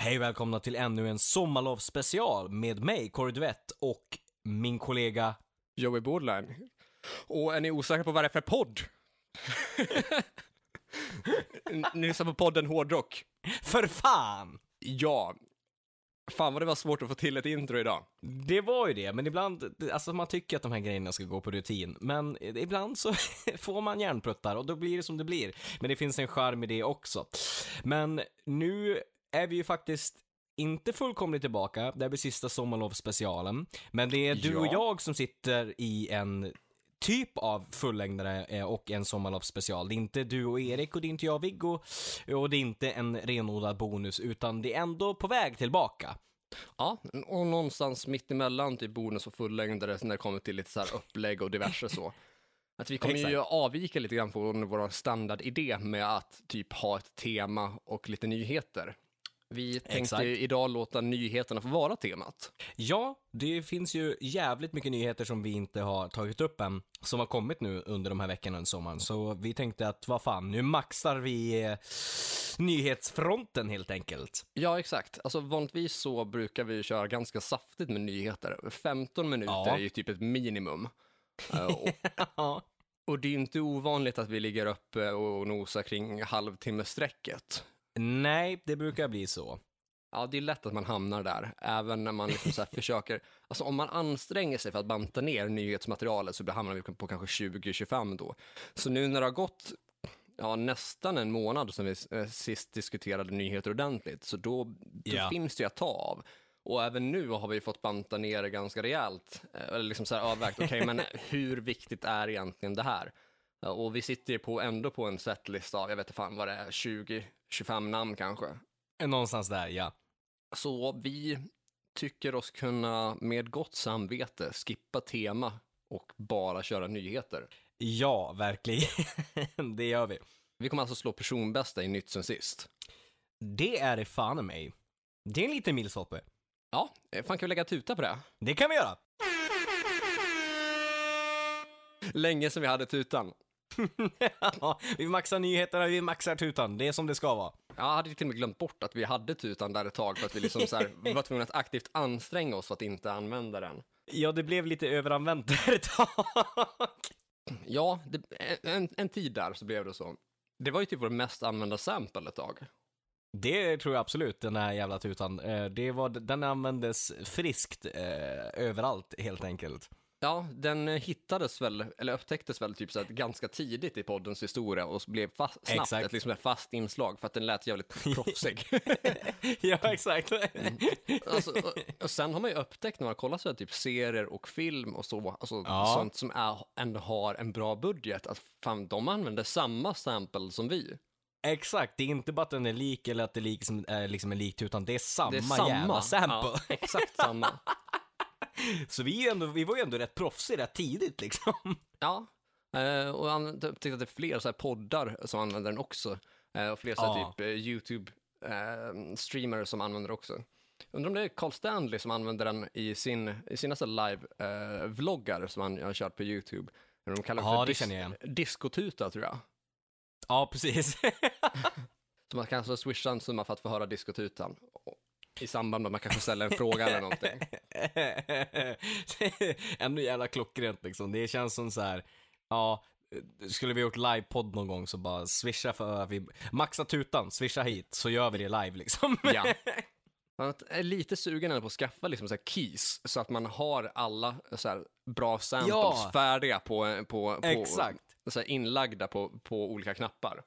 Hej välkomna till ännu en sommarlovsspecial med mig, Kåre Duvett, och min kollega... Joey Bordline. Och är ni osäkra på vad det är för podd? ni lyssnar på podden Hårdrock. För fan! Ja. Fan vad det var svårt att få till ett intro idag. Det var ju det, men ibland, alltså man tycker att de här grejerna ska gå på rutin, men ibland så får man hjärnpruttar och då blir det som det blir. Men det finns en charm i det också. Men nu är vi ju faktiskt inte fullkomligt tillbaka, det här blir sista sommarlovsspecialen, men det är du och Ja. jag som sitter i en typ av fullängdare eh, och en sommarlovsspecial. Det är inte du och Erik och det är inte jag och Viggo och det är inte en renodlad bonus utan det är ändå på väg tillbaka. Ja, och någonstans mitt emellan typ bonus och fullängdare när det kommer till lite så här upplägg och diverse så. Att vi kommer ju Exakt. avvika lite grann från vår standardidé med att typ ha ett tema och lite nyheter. Vi tänkte Exakt. idag låta nyheterna få vara temat. Ja, det finns ju jävligt mycket nyheter som vi inte har tagit upp än, som har kommit nu under de här veckorna under sommaren. Så vi tänkte att vad fan, nu maxar vi eh, nyhetsfronten helt enkelt. Ja, exakt. Alltså vanligtvis så brukar vi köra ganska saftigt med nyheter. 15 minuter Ja. är ju typ ett minimum. Eh, och, Ja. och det är inte ovanligt att vi ligger uppe och nosar kring halvtimmesstrecket. Nej, det brukar bli så. Ja, det är lätt att man hamnar där, även när man liksom så försöker, alltså om man anstränger sig för att banta ner nyhetsmaterialet så hamnar vi på kanske 20-25 då. Så nu när det har gått ja, nästan en månad sedan vi eh, sist diskuterade nyheter ordentligt, så då, då Ja. finns det ju att ta av. Och även nu har vi fått banta ner det ganska rejält, eh, eller liksom så här avvägt, okej, men hur viktigt är egentligen det här? Och vi sitter ju på, ändå på en setlista av, jag vet inte fan vad det är, 20-25 namn kanske. Någonstans där, ja. Så vi tycker oss kunna med gott samvete skippa tema och bara köra nyheter. Ja, verkligen. det gör vi. Vi kommer alltså slå personbästa i nytt sen sist. Det är det fan i mig. Det är en liten milstolpe. Ja, eh, fan kan vi lägga tuta på det? Det kan vi göra. Länge sedan vi hade tutan. Ja, vi maxar nyheterna, vi maxar tutan. Det är som det ska vara. Jag hade till och med glömt bort att vi hade tutan där ett tag för att vi liksom så här, var tvungna att aktivt anstränga oss för att inte använda den. Ja, det blev lite överanvänt där ett tag. Ja, det, en, en tid där så blev det så. Det var ju typ vår mest använda sample ett tag. Det tror jag absolut, den här jävla tutan. Eh, Det var, den användes friskt eh, överallt, helt enkelt. Ja, den eh, hittades väl, eller upptäcktes väl typ så här, ganska tidigt i poddens historia och blev fast, snabbt Exakt. ett liksom ett fast inslag för att den lät jävligt proffsig. ja, exakt. alltså, och, och sen har man ju upptäckt när man kollar så här, typ serier och film och så, alltså Ja. sånt som är, ändå har en bra budget, att fan, de använder samma sample som vi. exakt, det är inte bara att den är lik eller att det liksom är liksom en lik, utan det är samma, Det är samma. jävla sample. Ja, exakt samma. Så vi, ändå, vi var ju ändå rätt proffsiga rätt tidigt liksom. Ja, eh, och han upptäckte att det är fler så här poddar som använder den också. Eh, och fler så här Ja. typ eh, YouTube-streamare som använder det också. Undrar om det är Carl Stanley som använder den i, sin, i sina live-vloggar som han har kört på YouTube. De kallar Ja, för det känner jag igen. diskotuta tror jag. Ja, precis. Så man kan alltså swisha en summa för att få höra diskotutan. I samband med att man kanske ställer en fråga eller någonting. Ändå jävla klockrent liksom. Det känns som så här, ja, skulle vi gjort livepodd någon gång så bara swisha för att vi, maxa tutan, swisha hit, så gör vi det live liksom. Ja. Man är lite sugen på att skaffa liksom så här keys så att man har alla så bra samples Ja. färdiga på, på, på Exakt. Så inlagda på, på olika knappar.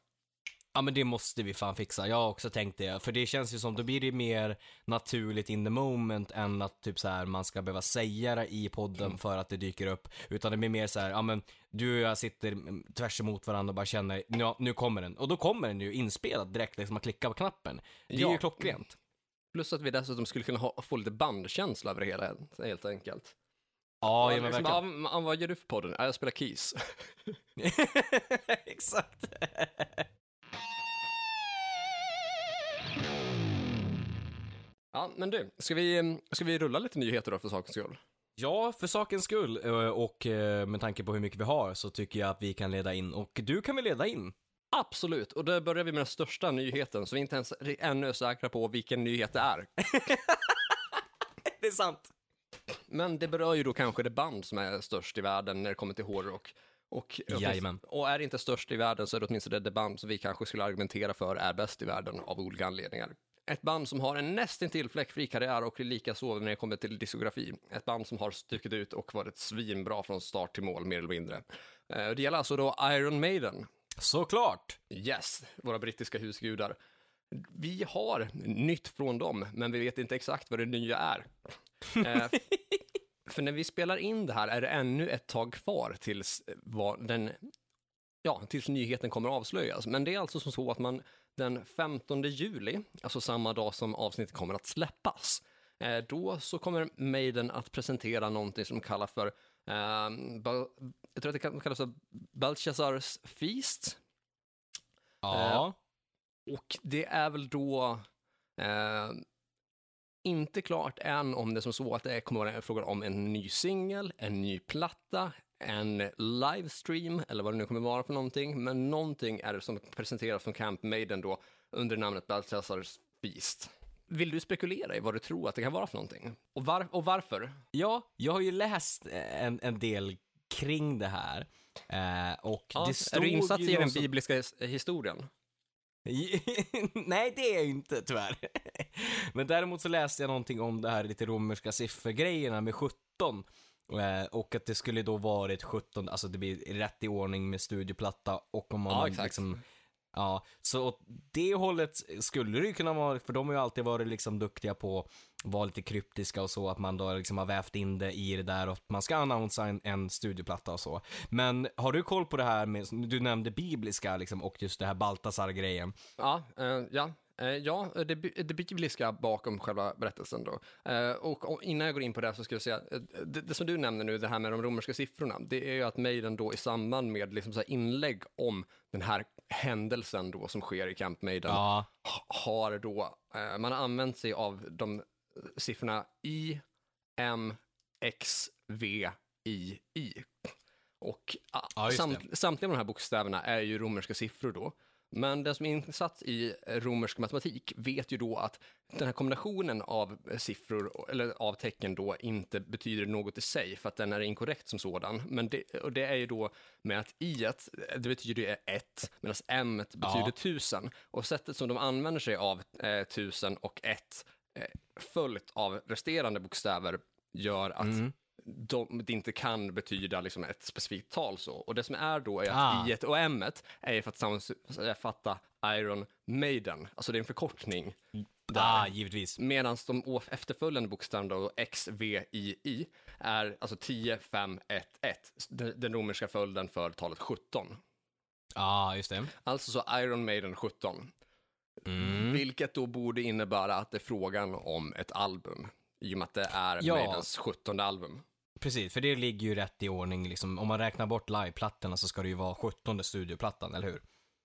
Ja men det måste vi fan fixa, jag har också tänkt det. För det känns ju som, då blir det mer naturligt in the moment än att typ så här man ska behöva säga det i podden för att det dyker upp. Utan det blir mer så här, ja men du och jag sitter tvärs emot varandra och bara känner, nu, nu kommer den. Och då kommer den ju inspelad direkt, liksom man klickar på knappen. Det är Ja. ju klockrent. Plus att vi dessutom skulle kunna ha, få lite bandkänsla över det hela helt enkelt. Ja, ja men liksom, verkligen. "Ah, ah, vad gör du för podden? "Ah, Jag spelar keys. Exakt. Ja, men du, ska vi, ska vi rulla lite nyheter då för sakens skull? Ja, för sakens skull eh, och eh, med tanke på hur mycket vi har så tycker jag att vi kan leda in och du kan väl leda in? Absolut, och då börjar vi med den största nyheten, så vi inte ens ännu är säkra på vilken nyhet det är. Det är sant. Men det berör ju då kanske det band som är störst i världen när det kommer till hårdrock. Och, Jajamän. och är det inte störst i världen så är det åtminstone det band som vi kanske skulle argumentera för är bäst i världen av olika anledningar. Ett band som har en nästintill fläckfri karriär och likaså när det kommer till diskografi. Ett band som har stuckit ut och varit svinbra från start till mål mer eller mindre. Eh, Det gäller alltså då Iron Maiden. Såklart. Yes, våra brittiska husgudar. Vi har nytt från dem, men vi vet inte exakt vad det nya är. Eh, för när vi spelar in det här är det ännu ett tag kvar tills, eh, den, ja, tills nyheten kommer att avslöjas. Men det är alltså som så att man den 15 juli, alltså samma dag som avsnittet kommer att släppas, eh, då så kommer Maiden att presentera någonting som kallas för, eh, Bal- jag tror att det kallas för Belshazzars Feast. Ja. Och det är väl då eh, inte klart än om det som så att det kommer att vara frågan om en ny singel, en ny platta, en livestream eller vad det nu kommer vara för någonting. Men någonting är det som presenteras från Camp Maiden då under namnet Balthazars Feast. Vill du spekulera i vad du tror att det kan vara för någonting? Och, var, och varför? ja, jag har ju läst eh, en, en del kring det här. Eh, och det är stod du insatt i den som- bibliska his- historien? Nej, det är jag inte tyvärr. Men däremot så läste jag någonting om det här lite romerska siffergrejerna med 17. Eh, Och att det skulle då varit 17, alltså det blir rätt i ordning med studioplatta och om man Ja, exakt. liksom Ja, så åt det hållet skulle det ju kunna vara, för de har ju alltid varit liksom duktiga på att vara lite kryptiska och så, att man då liksom har vävt in det i det där och att man ska annonsera en, en studioplatta och så. Men har du koll på det här med, du nämnde bibliska liksom och just det här Baltasar-grejen. Ja, eh, ja. Eh, ja, det, det bibliska bakom själva berättelsen då. Eh, och, innan jag går in på det så ska jag säga, eh, det, det som du nämner nu, det här med de romerska siffrorna, det är ju att Maiden då i samband med liksom så inlägg om den här händelsen då som sker i Camp Maiden, Ja, ha- har då, man har använt sig av de siffrorna I, M, X, V, I, I. Och ah, Ja, samt, samtliga de här bokstäverna är ju romerska siffror då. Men den som är insatt i romersk matematik vet ju då att den här kombinationen av siffror, eller av tecken då, inte betyder något i sig, för att den är inkorrekt som sådan. Men det, och det är ju då med att i det betyder ju ett, medan m betyder Ja. tusen. Och sättet som de använder sig av eh, tusen och ett, eh, följt av resterande bokstäver, gör att Mm. De, det inte kan betyda liksom ett specifikt tal så. Och det som är då är att Ah. i och m är för att sammanfatta Iron Maiden, alltså det är en förkortning. ah, givetvis. Medan de efterföljande bokstäverna då, X, V, I, I, är alltså 10, 5, 1, 1, den, romerska följden för talet 17. Ja, ah, just det. Alltså så Iron Maiden 17. Mm. Vilket då borde innebära att det är frågan om ett album. I och med att det är Ja. Maidens 17 album. Precis, för det ligger ju rätt i ordning liksom. Om man räknar bort liveplattorna så ska det ju vara 17 studioplattan, eller hur?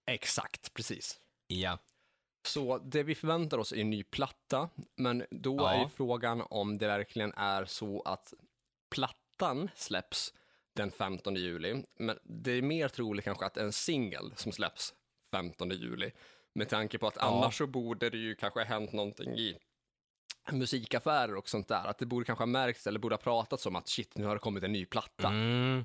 Exakt, precis. Ja. Så det vi förväntar oss är en ny platta, men då Ja. är ju frågan om det verkligen är så att plattan släpps den 15 juli, men det är mer troligt kanske att en singel som släpps 15 juli, med tanke på att Ja. annars så borde det ju kanske hänt någonting i musikaffärer och sånt där, att det borde kanske ha märkts eller borde ha pratats om att shit, nu har det kommit en ny platta. Mm.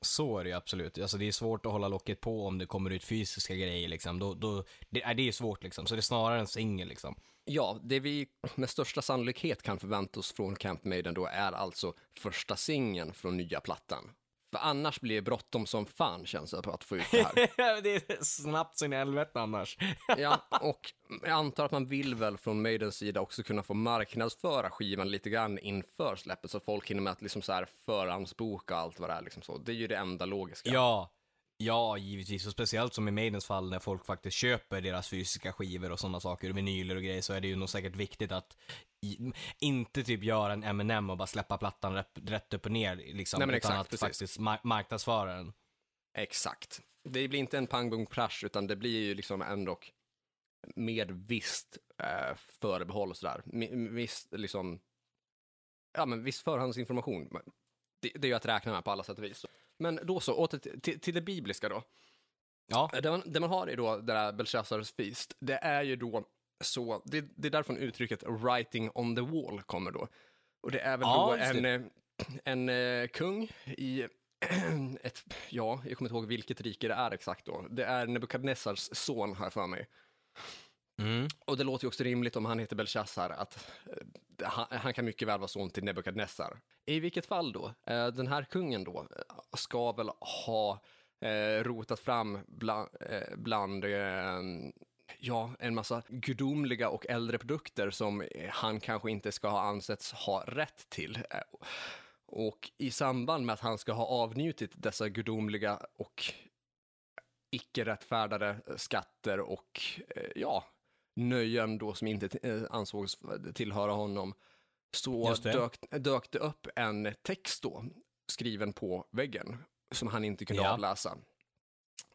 Så är det ju absolut. Alltså det är svårt att hålla locket på om det kommer ut fysiska grejer liksom. Då, då, det, är det är svårt liksom. Så det är snarare en singel liksom. Ja, det vi med största sannolikhet kan förvänta oss från Camp Maiden då är alltså första singeln från nya plattan. För annars blir det bråttom som fan känns det på att få ut det här. det är snabbt så in i helvete annars. Ja, och jag antar att man vill väl från Maidens sida också kunna få marknadsföra skivan lite grann inför släppet så att folk hinner med att liksom så här förhandsboka allt vad det är liksom så. Det är ju det enda logiska. Ja. Ja, givetvis. Och speciellt som i Maidens fall när folk faktiskt köper deras fysiska skivor och sådana saker, vinyler och grejer, så är det ju nog säkert viktigt att inte typ göra en M&M och bara släppa plattan rätt, rätt upp och ner liksom. Nej, men utan exakt, att precis. faktiskt mar- marknadsföra den. Exakt. Det blir inte en pang bom crash utan det blir ju liksom ändå med visst eh, förbehåll och sådär. Visst liksom, ja men viss förhandsinformation. Det, det är ju att räkna med på alla sätt och vis. Men då så, åter till, till, till det bibliska då. Ja, Det man, det man har är då det där Belshazzars feast. Det är ju då så, det, det är därifrån uttrycket writing on the wall kommer då. Och det är väl Ja, då en, eh, en eh, kung i ett, ja, jag kommer inte ihåg vilket rike det är exakt då. Det är Nebukadnessars son här för mig. mm. Och det låter ju också rimligt om han heter Belshazzar att eh, han, han kan mycket väl vara son till Nebukadnessar. I vilket fall då, den här kungen då ska väl ha rotat fram bland, bland ja, en massa gudomliga och äldre produkter som eh, han kanske inte ska ha ansetts ha rätt till. Eh, Och i samband med att han ska ha avnjutit dessa gudomliga och icke rättfärdade skatter och eh, ja, nöjen då som inte eh, ansågs tillhöra honom, så det. dök, dök det upp en text då, skriven på väggen, som han inte kunde Ja. avläsa.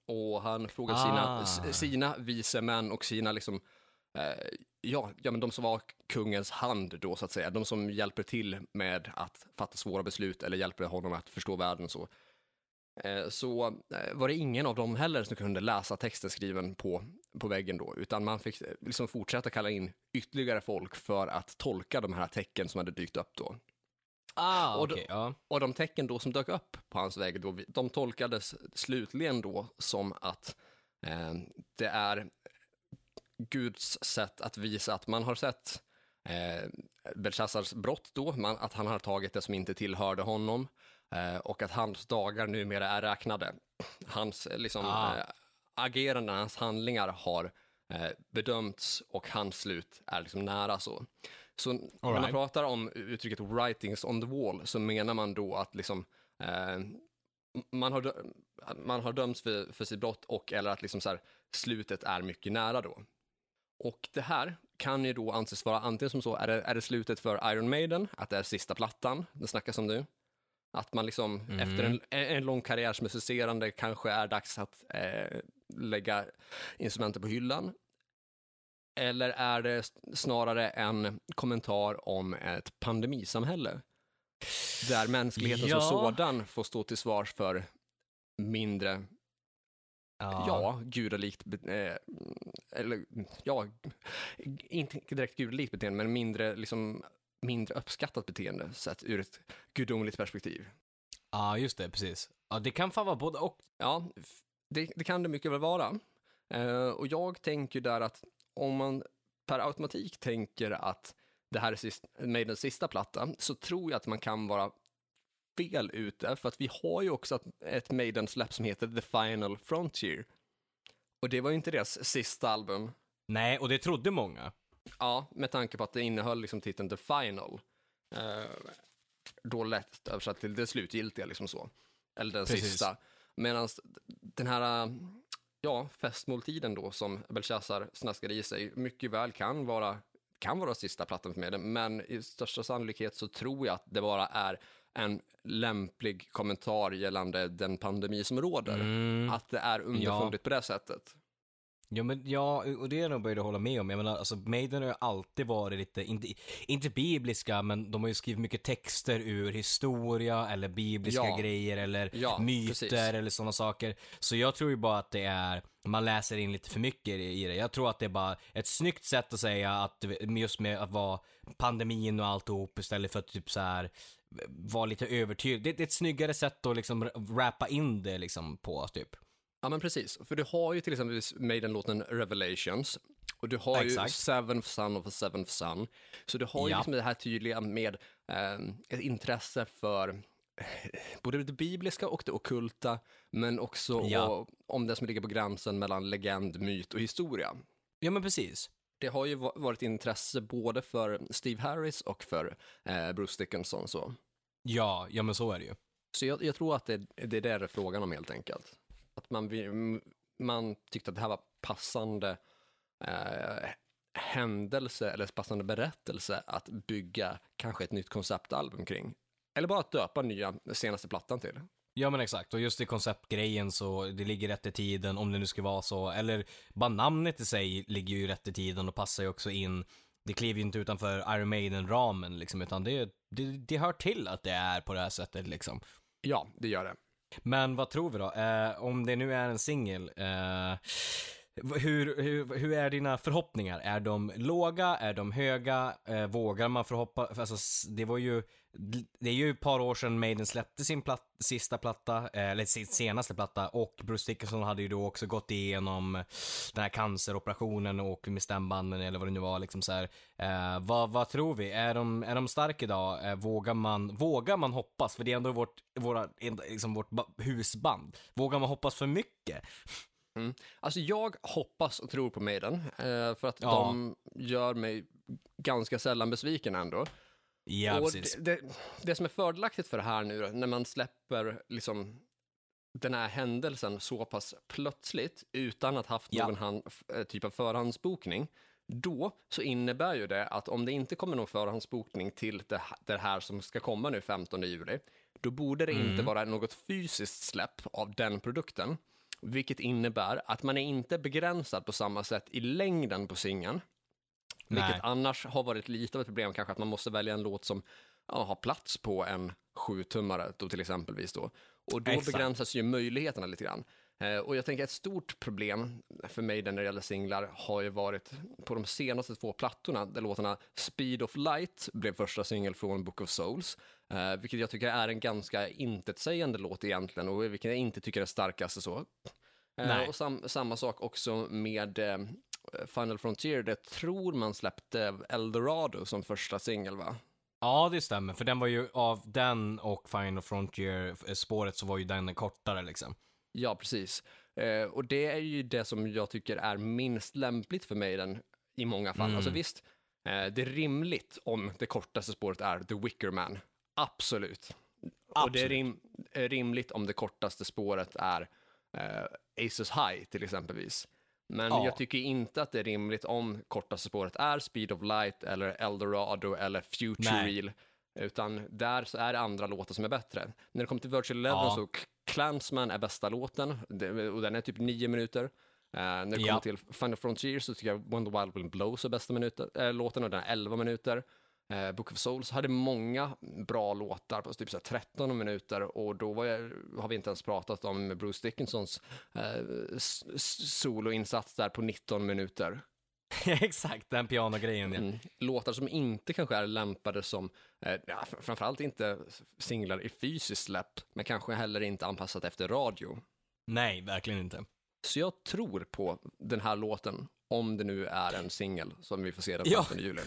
Och han frågade Ah. sina, sina vise män och sina liksom, eh, ja, ja, men de som var kungens hand då så att säga, de som hjälper till med att fatta svåra beslut eller hjälper honom att förstå världen så. Eh, så eh, var det ingen av dem heller som kunde läsa texten skriven på, på väggen då, utan man fick eh, liksom fortsätta kalla in ytterligare folk för att tolka de här tecken som hade dykt upp då. Ah, Och okej, ja. Och de tecken då som dök upp på hans vägg, då, de tolkades slutligen då som att eh, det är Guds sätt att visa att man har sett eh, Belshazzars brott då, man, att han har tagit det som inte tillhörde honom eh, och att hans dagar numera är räknade. Hans eh, liksom, Ah. eh, agerande, hans handlingar har eh, bedömts och hans slut är liksom nära så. Så när man right. pratar om uttrycket writings on the wall så menar man då att liksom, eh, man, har, man har dömts för, för sitt brott och eller att liksom så här, slutet är mycket nära då. Och det här kan ju då anses vara antingen som så, är det, är det slutet för Iron Maiden, att det är sista plattan, det snackas om nu. Att man liksom Mm. efter en, en lång karriär som musicerande kanske är dags att eh, lägga instrumenten på hyllan. Eller är det snarare en kommentar om ett pandemisamhälle? Där mänskligheten Ja. som sådan får stå till svars för mindre, ja, gudalikt, be- eh, eller ja, inte direkt gudalikt beteende, men mindre, liksom, mindre uppskattat beteende sett ur ett gudomligt perspektiv. Ja, just det, precis. Ja, det kan fan vara både och. Ja, det, det kan det mycket väl vara. Eh, och jag tänker där att om man per automatik tänker att det här är sist, Maidens sista platta, så tror jag att man kan vara fel ute, för att vi har ju också ett- Maiden-släpp som heter The Final Frontier. Och det var ju inte deras sista album. Nej, och det trodde många. Ja, med tanke på att det innehöll liksom titeln The Final. Eh, då lätt översatt till det slutgiltiga, liksom så. Eller den Precis. sista. Medan den här, ja, festmåltiden då som Belshazzar snaskade i sig mycket väl kan vara, kan vara sista plattan för mig. Men i största sannolikhet så tror jag att det bara är en lämplig kommentar gällande den pandemi som råder. Mm. Att det är underfundigt på det sättet. Ja, men ja, och det är nog börjat hålla med om. Jag menar, alltså Maiden har ju alltid varit lite, inte, inte bibliska, men de har ju skrivit mycket texter ur historia eller bibliska Ja. grejer eller Ja, myter precis. eller sådana saker. Så jag tror ju bara att det är, man läser in lite för mycket i det. Jag tror att det är bara ett snyggt sätt att säga att, just med att vara pandemin och alltihop istället för att typ så här vara lite övertydlig. Det, det är ett snyggare sätt att liksom rappa in det liksom på, typ. Ja men precis, för du har ju till exempel Maiden-låten Revelations och du har ju Exakt. Seventh Son of a Seventh Son. Så du har ju Ja. liksom det här tydliga med eh, ett intresse för eh, både det bibliska och det ockulta, men också Ja. och, om det som ligger på gränsen mellan legend, myt och historia. Ja, men precis. Det har ju va- varit intresse både för Steve Harris och för eh, Bruce Dickinson. Så, Ja, ja men så är det ju. så jag, jag tror att det, det är det det är frågan om helt enkelt. Att man, man tyckte att det här var passande eh, händelse eller passande berättelse att bygga kanske ett nytt konceptalbum kring. Eller bara att döpa nya senaste plattan till. Ja men exakt, och just i konceptgrejen så det ligger rätt i tiden om det nu ska vara så. Eller bara namnet i sig ligger ju rätt i tiden och passar ju också in. Det kliver ju inte utanför Iron Maiden-ramen liksom, utan det, det, det hör till att det är på det här sättet liksom. Ja, det gör det. Men vad tror vi då? Eh, om det nu är en singel, eh, hur, hur, hur är dina förhoppningar? Är de låga? Är de höga? Eh, vågar man förhoppa? Alltså, det var ju, det är ju ett par år sedan Maiden släppte sin plat sista platta, eh, eller sin senaste platta, och Bruce Dickinson hade ju då också gått igenom den här canceroperationen och med stämbanden eller vad det nu var, liksom så här. Eh, vad, vad tror vi? Är de, är de starka idag? Eh, vågar man, vågar man hoppas? För det är ändå vårt, våra, liksom vårt husband. Vågar man hoppas för mycket? Mm. Alltså jag hoppas och tror på Maiden, eh, för att ja. de gör mig ganska sällan besviken ändå. Ja, och. Det, det, det, som är fördelaktigt för det här nu när man släpper liksom den här händelsen så pass plötsligt utan att haft ja. någon hand, eh, typ av förhandsbokning, då så innebär ju det att om det inte kommer någon förhandsbokning till det, det här som ska komma nu 15 juli, då borde det mm. inte vara något fysiskt släpp av den produkten vilket innebär att man är inte begränsad på samma sätt i längden på singeln. Vilket annars har varit lite av ett problem, kanske att man måste välja en låt som ja, har plats på en sjutummare då till exempelvis då. Och då Exakt. begränsas ju möjligheterna lite grann. Eh, och jag tänker ett stort problem för mig när det gäller singlar har ju varit på de senaste två plattorna där låtarna Speed of Light blev första singel från Book of Souls, eh, vilket jag tycker är en ganska intetsägande låt egentligen och vilket jag inte tycker är starkaste så. Eh, och sam samma sak också med eh, Final Frontier, det tror man släppte Eldorado som första singel va? Ja, det stämmer, för den var ju av den och Final Frontier-spåret så var ju den kortare liksom. Ja, precis. Eh, och det är ju det som jag tycker är minst lämpligt för mig den i många fall. Alltså, mm. Alltså visst, eh, det är rimligt om det kortaste spåret är The Wicker Man. Absolut. Absolut. Och det är rim rimligt om det kortaste spåret är eh, Aces High till exempelvis. Men ja. jag tycker inte att det är rimligt om kortaste spåret är Speed of Light eller Eldorado eller Future Nej. Real. Utan där så är det andra låtar som är bättre. När det kommer till Virtual Eleven ja. så Clansman är bästa låten och den är typ nio minuter. Uh, när det kommer ja. till Final Frontier så tycker jag When the Wild Wind Blows är bästa minuter, äh, låten och den är 11 minuter. Uh, Book of Souls hade många bra låtar på typ så 13 minuter och då jag, har vi inte ens pratat om Bruce Dickinsons uh, soloinsats där på 19 minuter. Exakt, den pianogrejen. Ja. Mm. Låtar som inte kanske är lämpade som, eh, ja, framförallt inte singlar i fysiskt släpp, men kanske heller inte anpassat efter radio. Nej, verkligen inte. Så jag tror på den här låten, om det nu är en singel som vi får se den 15 ja. juli.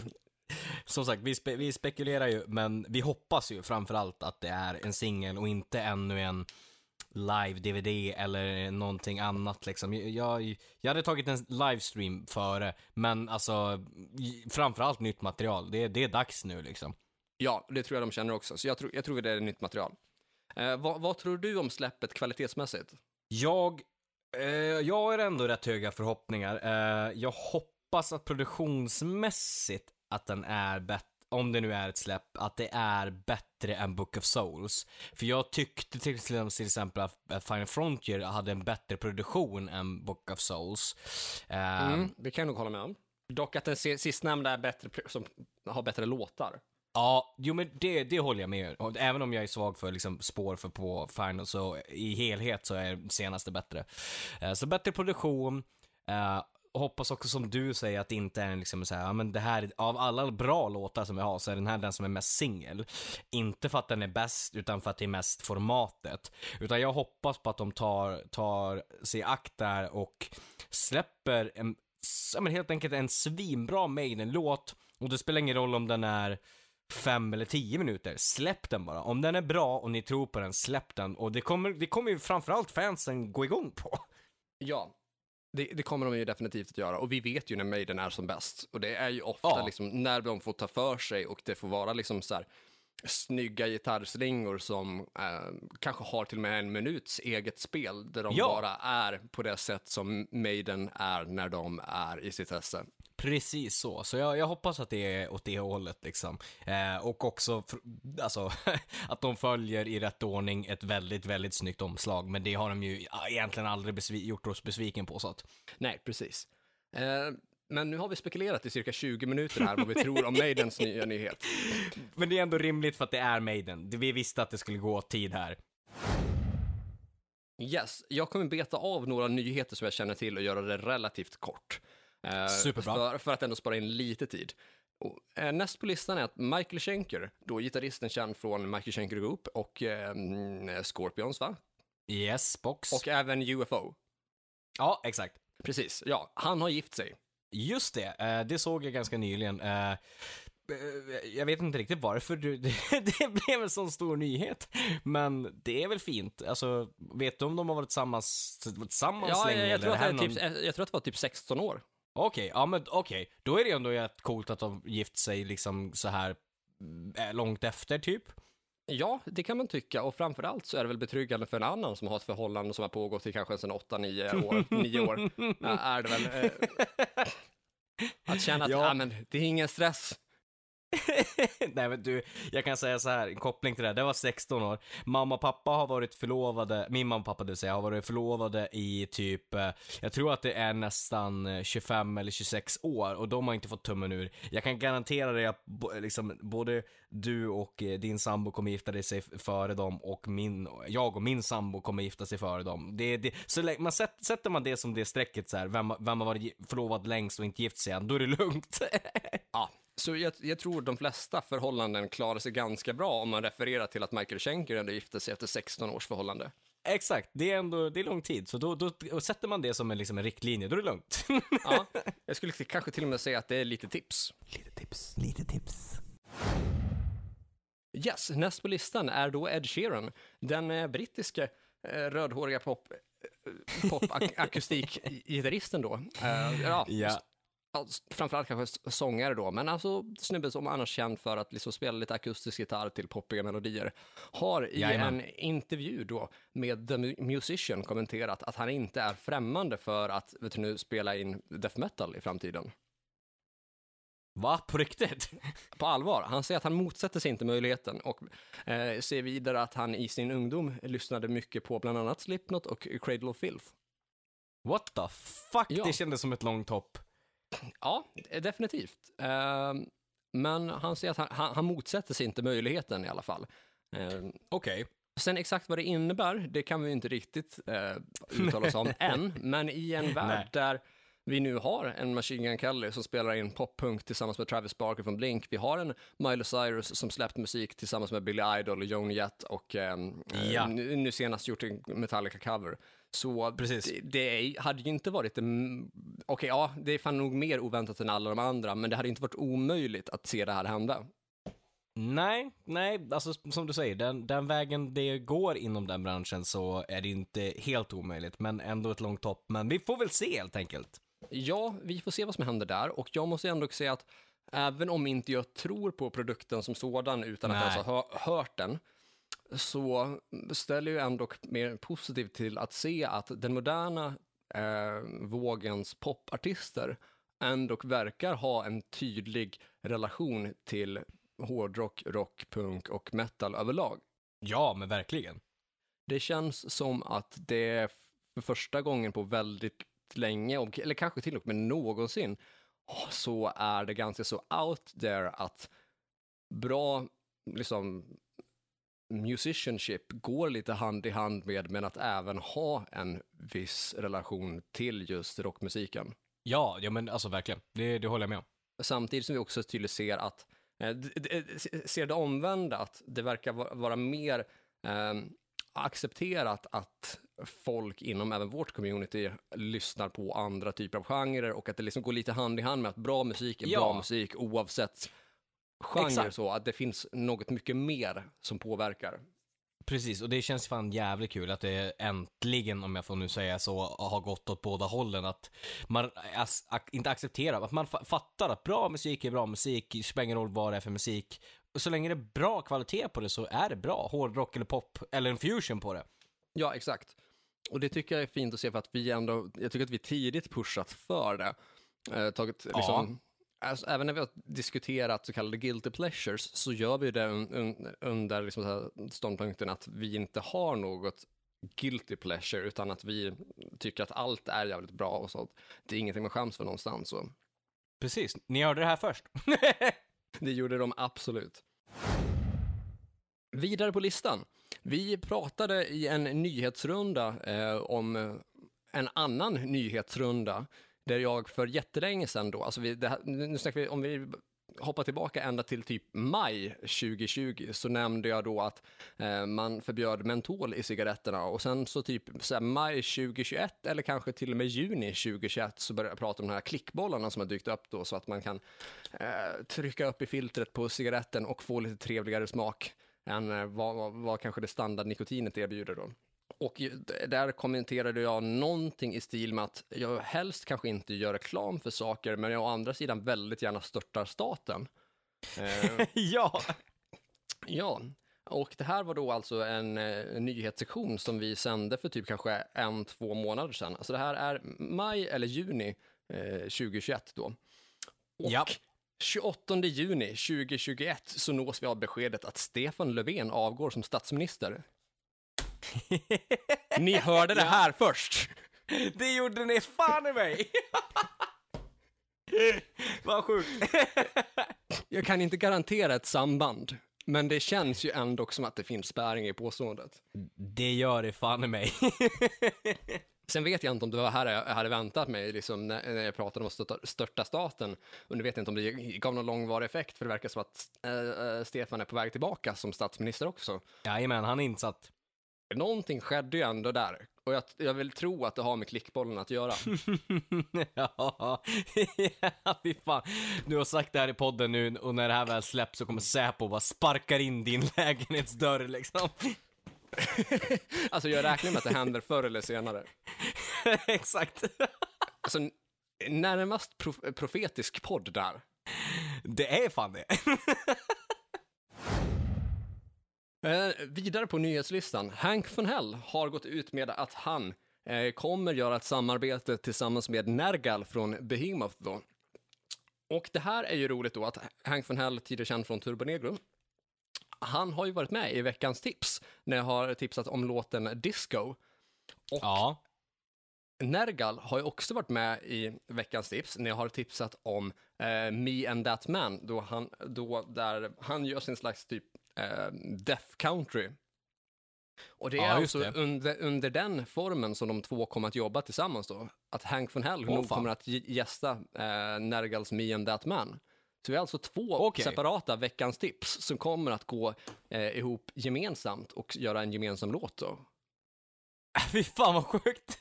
Som sagt, vi, spe vi spekulerar ju, men vi hoppas ju framförallt att det är en singel och inte ännu en live-DVD eller någonting annat liksom. Jag, jag hade tagit en livestream före, men alltså framförallt nytt material. Det, det är dags nu liksom. Ja, det tror jag de känner också, så jag tror, jag tror det är nytt material. Eh, vad, vad, tror du om släppet kvalitetsmässigt? Jag, eh, jag har ändå rätt höga förhoppningar. Eh, jag hoppas att produktionsmässigt att den är bättre om det nu är ett släpp, att det är bättre än Book of Souls. För jag tyckte till, exempel att Final Frontier hade en bättre produktion än Book of Souls. Mm, um, det kan jag nog hålla med om. Dock att den sistnämnda är bättre, som har bättre låtar. Ja, jo men det, det håller jag med om. Även om jag är svag för liksom spår för på Final, så i helhet så är senaste bättre. Uh, så bättre produktion, uh, hoppas också som du säger att det inte är liksom så här, ja, men det här, av alla bra låtar som vi har så är den här den som är mest singel. Inte för att den är bäst, utan för att det är mest formatet. Utan jag hoppas på att de tar, tar sig akt där och släpper en, ja, men helt enkelt en svinbra Maiden-låt. Och det spelar ingen roll om den är fem eller tio minuter, släpp den bara. Om den är bra och ni tror på den, släpp den. Och det kommer, det kommer ju framförallt fansen gå igång på. Ja, det, det, kommer de ju definitivt att göra och vi vet ju när Maiden är som bäst. Och det är ju ofta ja. liksom när de får ta för sig och det får vara liksom så här snygga gitarrslingor som eh, kanske har till och med en minuts eget spel där de ja. bara är på det sätt som Maiden är när de är i sitt esse. Precis så, så jag, jag, hoppas att det är åt det hållet liksom. Eh, och också, alltså, att de följer i rätt ordning ett väldigt, väldigt snyggt omslag, men det har de ju egentligen aldrig gjort oss besviken på så att. Nej, precis. Eh, men nu har vi spekulerat i cirka 20 minuter här vad vi tror om Maidens nya nyhet. Men det är ändå rimligt för att det är Maiden. Vi visste att det skulle gå tid här. Yes, jag kommer beta av några nyheter som jag känner till och göra det relativt kort. Eh, Superbra. För, för att ändå spara in lite tid. Och, eh, näst på listan är att Michael Schenker, då gitarristen känd från Michael Schenker Group och eh, mm, Scorpions, va? Yes, box. Och även UFO. Ja, exakt. Precis, ja, han har gift sig. Just det, eh, det såg jag ganska nyligen. Eh, eh, jag vet inte riktigt varför du, det, blev en sån stor nyhet. Men det är väl fint. Alltså, vet du om de har varit tillsammans, tillsammans Ja, länge? jag, jag, eller tror att det här är typ, någon- jag tror att det var typ 16 år. Okej, ja men okej. Då är det ändå rätt coolt att de gift sig liksom så här eh, långt efter typ. Ja, det kan man tycka och framförallt så är det väl betryggande för en annan som har ett förhållande som har pågått i kanske sedan 8-9 år, 9 år, Ja, är det väl. Eh, att känna att, Ja. ja. men det är ingen stress. Nej men du, jag kan säga så här, en koppling till det här, det var 16 år. Mamma och pappa har varit förlovade, min mamma och pappa det vill säga, har varit förlovade i typ, eh, jag tror att det är nästan eh, 25 eller 26 år och de har inte fått tummen ur. Jag kan garantera dig att liksom, både du och eh, din sambo kommer gifta sig före dem och min, jag och min sambo kommer gifta sig före dem. Det, det, så man sätter, sätter man det som det strecket så här, vem, vem har varit förlovad längst och inte gift sig än, då är det lugnt. Ja, så jag, jag tror de flesta förhållanden klarar sig ganska bra om man refererar till att Michael Schenker ändå gifte sig efter 16 års förhållande. Exakt, det är ändå det är lång tid, så då, då sätter man det som en, liksom en riktlinje, då är det lugnt. Ja, jag skulle kanske till och med säga att det är lite tips. lite tips, lite tips. Yes, näst på listan är då Ed Sheeran, den eh, brittiske eh, rödhåriga pop, eh, pop ak- akustikgitarristen då. Eh, ja, Ja. Framförallt kanske sångare då, men alltså snubben som annars känd för att liksom spela lite akustisk gitarr till poppiga melodier, har i Jajamän. en intervju då med The Mu- Musician kommenterat att han inte är främmande för att vet du, nu, spela in death metal i framtiden. Va? På riktigt? På allvar. Han säger att han motsätter sig inte möjligheten och eh, säger vidare att han i sin ungdom lyssnade mycket på bland annat Slipknot och Cradle of Filth. What the fuck? Ja. Det kändes som ett långt hopp. Ja, eh, definitivt. Eh, men han säger att han, han, han motsätter sig inte möjligheten i alla fall. Eh, Okej. sen exakt vad det innebär, det kan vi inte riktigt eh, uttala oss om än, men i en värld där vi nu har en Machine Gun Kelly som spelar in poppunk tillsammans med Travis Barker från Blink. Vi har en Miley Cyrus som släppt musik tillsammans med Billy Idol och Joan Jett och ehm, eh, Ja. nu, nu senast gjort en Metallica-cover. Så Precis. det, det hade ju inte varit, mm, okej ja, det är fan nog mer oväntat än alla de andra, men det hade inte varit omöjligt att se det här hända. Nej, nej, alltså som du säger, den, den vägen det går inom den branschen så är det inte helt omöjligt, men ändå ett långt hopp. Men vi får väl se helt enkelt. Ja, vi får se vad som händer där och jag måste ändå säga att även om inte jag tror på produkten som sådan utan att Nej. ens ha hö- hört den så ställer jag ändå mer positivt till att se att den moderna eh, vågens popartister ändå verkar ha en tydlig relation till hårdrock, rock, punk och metal överlag. Ja, men verkligen. Det känns som att det är för första gången på väldigt länge, eller kanske till och med någonsin, så är det ganska så out there att bra liksom musicianship går lite hand i hand med, men att även ha en viss relation till just rockmusiken. Ja, ja men alltså verkligen. Det, det håller jag med om. Samtidigt som vi också tydligt ser att, eh, d- ser det omvända, att det verkar va- vara mer eh, accepterat att folk inom även vårt community lyssnar på andra typer av genrer och att det liksom går lite hand i hand med att bra musik är Ja. bra musik oavsett genre Exakt. så, att det finns något mycket mer som påverkar. Precis, och det känns fan jävligt kul att det äntligen, om jag får nu säga så, har gått åt båda hållen. Att man as, ac, inte accepterar, att man fa- fattar att bra musik är bra musik, det spelar ingen roll vad det är för musik. Och så länge det är bra kvalitet på det så är det bra. Hårdrock eller pop, eller en fusion på det. Ja, exakt. Och det tycker jag är fint att se för att vi ändå, jag tycker att vi tidigt pushat för det. Eh, tagit, Ja. liksom, alltså, även när vi har diskuterat så kallade guilty pleasures så gör vi det un, un, under liksom här ståndpunkten att vi inte har något guilty pleasure utan att vi tycker att allt är jävligt bra och så. Det är ingenting man skäms för någonstans. Så. Precis, ni hörde det här först. Det gjorde de absolut. Vidare på listan. Vi pratade i en nyhetsrunda eh, om en annan nyhetsrunda där jag för jättelänge sedan då, alltså vi, det här, nu snackar vi, om vi hoppar tillbaka ända till typ maj 2020 så nämnde jag då att eh, man förbjöd mentol i cigaretterna. Och sen så typ så här, maj 2021 eller kanske till och med juni 2021 så började jag prata om de här klickbollarna som har dykt upp då så att man kan eh, trycka upp i filtret på cigaretten och få lite trevligare smak än eh, vad, vad, kanske det standard nikotinet erbjuder då. Och där kommenterade jag någonting i stil med att jag helst kanske inte gör reklam för saker, men jag å andra sidan väldigt gärna störtar staten. Eh, ja! Ja, och det här var då alltså en, en eh, nyhetssektion som vi sände för typ kanske en, två månader sedan. Alltså det här är maj eller juni eh, 2021 då. Och Japp. 28 juni 2021 så nås vi av beskedet att Stefan Löfven avgår som statsminister. Ni hörde det här först. Det gjorde ni fan i mig! Vad sjukt. Jag kan inte garantera ett samband, men det känns ju ändå som att det finns spärring i påståendet. Det gör det fan i mig. Sen vet jag inte om det var här jag hade väntat mig, liksom, när jag pratade om att störta, staten. Och nu vet jag inte om det gav någon långvarig effekt, för det verkar som att äh, Stefan är på väg tillbaka som statsminister också. Jajamän, han är insatt. Någonting skedde ju ändå där. Och jag, jag vill tro att det har med klickbollen att göra. ja, ja, fy fan. Du har sagt det här i podden nu och när det här väl släpps så kommer Säpo bara sparkar in din lägenhetsdörr liksom. Alltså jag räknar med att det händer förr eller senare. Exakt. Alltså, närmast prof profetisk podd där. Det är fan det. Eh, vidare på nyhetslistan. Hank von Hell har gått ut med att han eh, kommer göra ett samarbete tillsammans med Nergal från Behemoth då. Och det här är ju roligt då att Hank von Hell, tidigare känd från Turbo Negro, han har ju varit med i veckans tips när jag har tipsat om låten Disco. Och Ja. Nergal har ju också varit med i veckans tips när jag har tipsat om eh, Me and That Man, då han, då där han gör sin slags typ eh, Death Country. Och det är Ja, alltså det. under, under den formen som de två kommer att jobba tillsammans då. Att Hank von Hell nog fan. kommer att gästa eh, Nergals Me and That Man. Så det är alltså två Okej. separata veckans tips som kommer att gå eh, ihop gemensamt och göra en gemensam låt då. Fy fan vad sjukt.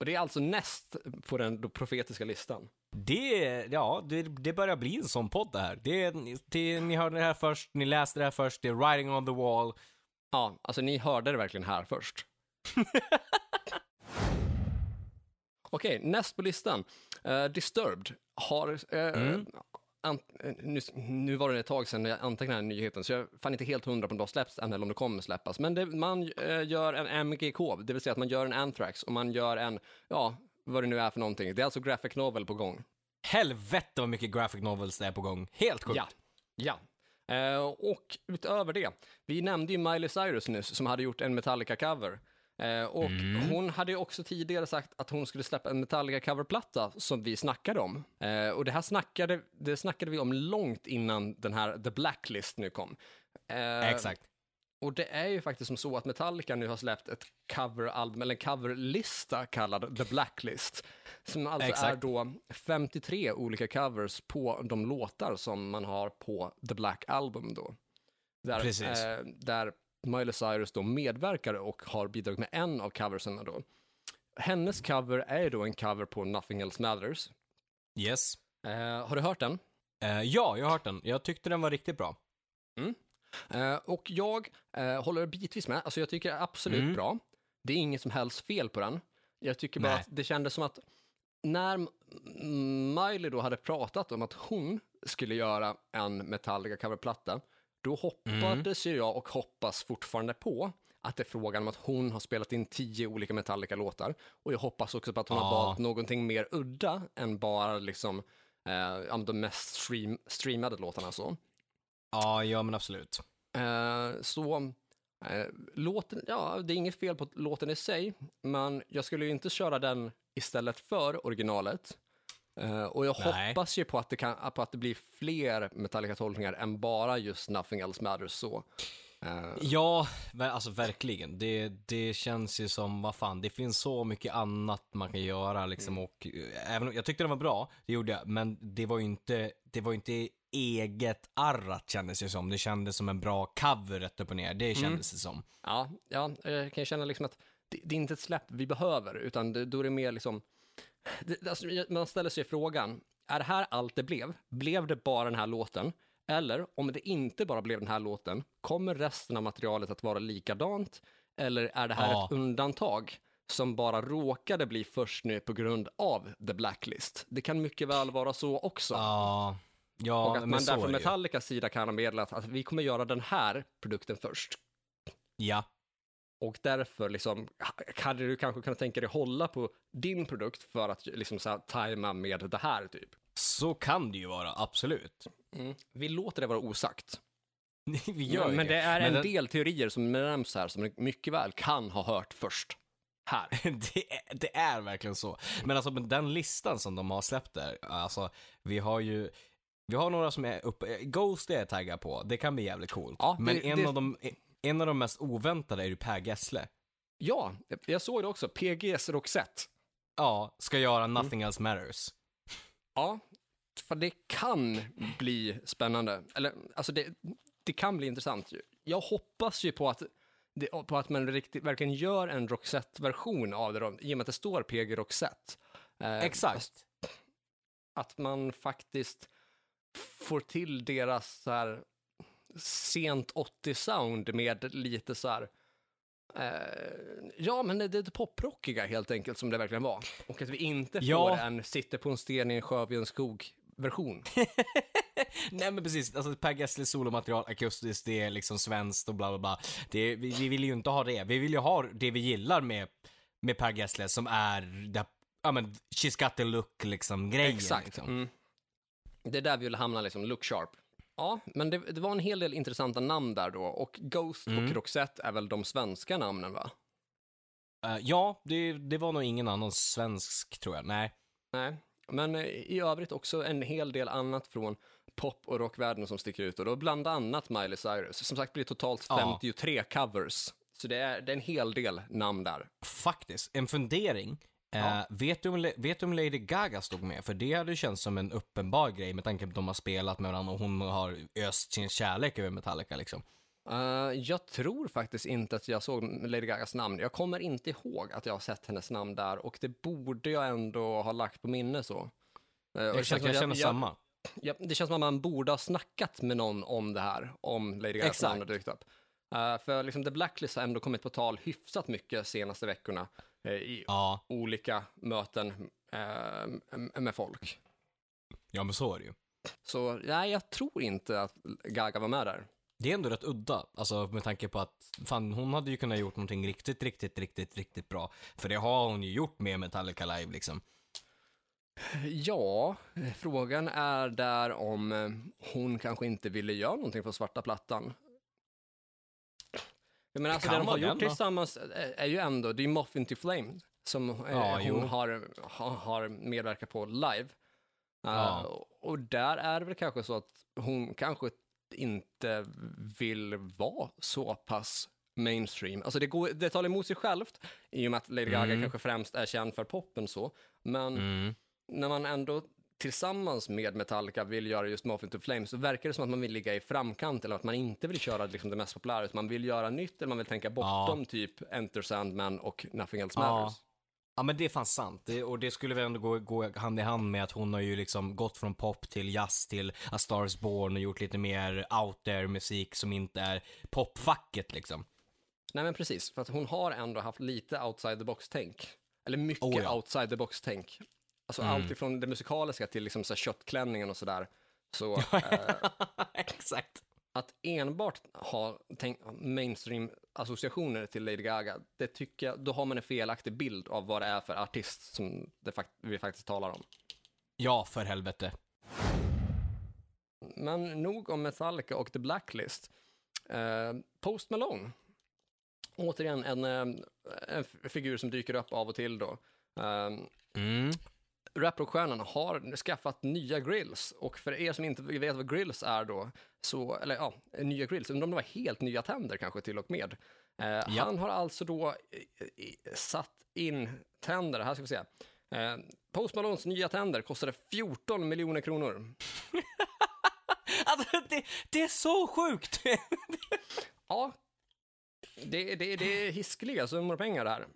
Och det är alltså näst på den profetiska listan. Det, ja, det, det börjar bli en sån podd det här. Det, det, ni hörde det här först, ni läste det här först, det är writing on the wall. Ja, alltså ni hörde det verkligen här först. Okej, näst på listan. Eh, Disturbed har... eh, Mm. An- nu, nu var det ett tag sedan jag antecknade den här nyheten, så jag fann inte helt hundra på om det har släppts än eller om det kommer släppas. Men det, man eh, gör en MGK, det vill säga att man gör en Anthrax och man gör en, ja, vad det nu är för någonting. Det är alltså graphic novel på gång. Helvete vad mycket graphic novels det är på gång. Helt sjukt. Ja, ja. Eh, och utöver det, vi nämnde ju Miley Cyrus nyss som hade gjort en Metallica-cover. Eh, och Mm. hon hade ju också tidigare sagt att hon skulle släppa en Metallica-coverplatta som vi snackade om. Eh, och det här snackade, det snackade vi om långt innan den här The Blacklist nu kom. Eh, Exakt. och det är ju faktiskt som så att Metallica nu har släppt ett coveralbum, eller en coverlista kallad The Blacklist. Som alltså är Exakt. då 53 olika covers på de låtar som man har på The Black Album då. Där, Precis. Eh, där Miley Cyrus då medverkar och har bidragit med en av coversen då. Hennes cover är då en cover på Nothing Else Matters. Yes. Eh, har du hört den? Eh, ja, jag har hört den. Jag tyckte den var riktigt bra. Eh, och jag eh, håller bitvis med. Alltså jag tycker det är absolut Mm. bra. Det är inget som helst fel på den. Jag tycker bara Nej. att det kändes som att när Miley då hade pratat om att hon skulle göra en Metallica coverplatta, då hoppades ju jag och hoppas fortfarande på att det är frågan om att hon har spelat in tio olika Metallica-låtar. Och jag hoppas också på att hon har Ja. valt någonting mer udda än bara liksom eh, de mest stream, streamade låtarna så. Ja, ja men absolut. Eh, så eh, låten, ja, det är inget fel på låten i sig, men jag skulle ju inte köra den istället för originalet. Eh, och jag Nej. hoppas ju på att, det kan, på att det blir fler Metallica-tolkningar än bara just Nothing Else Matters så. Eh, Ja, alltså verkligen. Det, det känns ju som, vad fan, det finns så mycket annat man kan göra liksom och eh, även jag tyckte den var bra, det gjorde jag, men det var ju inte, det var ju inte eget arrat kändes det som. Det kändes som en bra cover rätt upp och ner, det kändes det som. Ja, ja, jag kan känna liksom att det, det är inte ett släpp vi behöver, utan det, då är det mer liksom, det, alltså, man ställer sig frågan, är det här allt det blev? Blev det bara den här låten? Eller om det inte bara blev den här låten, kommer resten av materialet att vara likadant? Eller är det här Ja. ett undantag som bara råkade bli först nu på grund av The Blacklist? Det kan mycket väl vara så också. Ja, ja, och att men man där är från. Metallicas sida kan ha meddelat att vi kommer göra den här produkten först. Ja, Och därför liksom, hade du kanske kunnat tänka dig hålla på din produkt för att liksom så här, tajma med det här typ. så kan det ju vara, absolut. Vi låter det vara osagt. Vi gör men, men det är Men en den- del teorier som nämns här som mycket väl kan ha hört först. Här. det, är, det är verkligen så. Men alltså med den listan som de har släppt där, alltså vi har ju vi har några som är uppe, Ghost är jag taggad på, det kan bli jävligt coolt. Ja, det- Men en, det- av de, en av de mest oväntade är ju Per Gessle. Ja, jag såg det också. PGs Roxette. Ja, ska göra Nothing Else Matters. Ja, för det kan bli spännande. Eller, alltså det, det kan bli intressant. Jag hoppas ju på att, det, på att man riktigt, verkligen gör en Roxette-version av det, då, i och med att det står PG Roxette. Eh, Exakt. Att man faktiskt får till deras så här sent 80-sound med lite så här eh, ja, men det, det poprockiga helt enkelt som det verkligen var. Och att vi inte får Ja. en sitter på en sten i en sjö vid en skog-version. Nej men precis, alltså Per Gessle solomaterial, akustiskt, det är liksom svenskt och bla bla bla. Det, vi, vi vill ju inte ha det. Vi vill ju ha det vi gillar med, med Per Gessle som är, det, ja men, she's got the look liksom, grejen. Exakt. Liksom. Mm. Det är där vi vill hamna, liksom, look sharp. Ja, men det, det var en hel del intressanta namn där då. Och Ghost Mm. och Roxette är väl de svenska namnen, va? Eh, ja, det, det var nog ingen annan svensk tror jag. Nej. Nej, men eh, i övrigt också en hel del annat från pop och rockvärlden som sticker ut. Och då bland annat Miley Cyrus. Som sagt blir det totalt Ja. 53 covers. Så det är, det är en hel del namn där. Faktiskt, en fundering. Eh, Ja. vet, du om, vet du om Lady Gaga stod med? För det hade känts som en uppenbar grej med tanke på att de har spelat med varandra och hon har öst sin kärlek över Metallica liksom. Eh, jag tror faktiskt inte att jag såg Lady Gagas namn. Jag kommer inte ihåg att jag har sett hennes namn där och det borde jag ändå ha lagt på minne så. Eh, känns Exakt, jag att känner samma. Ja, det känns som att man borde ha snackat med någon om det här, om Lady Gagas Exakt. namn har dykt upp. Eh, för liksom The Blacklist har ändå kommit på tal hyfsat mycket senaste veckorna eh, i Ja, olika möten eh, med folk. ja men så är det ju. Så nej, jag tror inte att Gaga var med där. Det är ändå rätt udda, alltså med tanke på att fan, hon hade ju kunnat gjort någonting riktigt, riktigt, riktigt, riktigt bra. För det har hon ju gjort med Metallica live liksom. Ja, eh, frågan är där om eh, hon kanske inte ville göra någonting på svarta plattan. Jag menar, alltså, det kan de har gjort då. tillsammans är ju ändå, det är Moth Into Flame som eh, Ja, hon jo. har, har, medverkat på live. Eh, Ja. och där är det väl kanske så att hon kanske inte vill vara så pass mainstream. Alltså det, går, det talar emot sig självt i och med att Lady Gaga Mm. kanske främst är känd för poppen så. Men Mm. när man ändå tillsammans med Metallica vill göra just Moth Into Flame så verkar det som att man vill ligga i framkant eller att man inte vill köra liksom det mest populära utan man vill göra nytt eller man vill tänka bortom typ Enter Sandman och Nothing Else Ja. Matters. Ja men det är fan sant. Det, och det skulle väl ändå gå, gå hand i hand med att hon har ju liksom gått från pop till jazz till A Star Is Born och gjort lite mer out there musik som inte är popfacket liksom. Nej men precis, för att hon har ändå haft lite outside the box-tänk. Eller mycket Oh, ja. outside the box-tänk. Alltså Mm. allt ifrån det musikaliska till liksom så här köttklänningen och sådär. Så eh, Exakt. att enbart ha tänk, mainstream-associationer till Lady Gaga, det tycker jag, då har man en felaktig bild av vad det är för artist som fakt- vi faktiskt talar om. Ja, för helvete. Men nog om Metallica och The Blacklist. Eh, Post Malone. Återigen en, eh, en figur som dyker upp av och till då. Eh, Mm. Raprockstjärnan har skaffat nya grills. Och för er som inte vet vad grills är då, så, eller ja, nya grills, undrar om det var helt nya tänder kanske till och med. Eh, Ja. Han har alltså då eh, satt in tänder, här ska vi se. Eh, Post Malones nya tänder kostade 14 miljoner kronor. Alltså, det, det är så sjukt! Ja, det, det, det är hiskeliga summor pengar det här.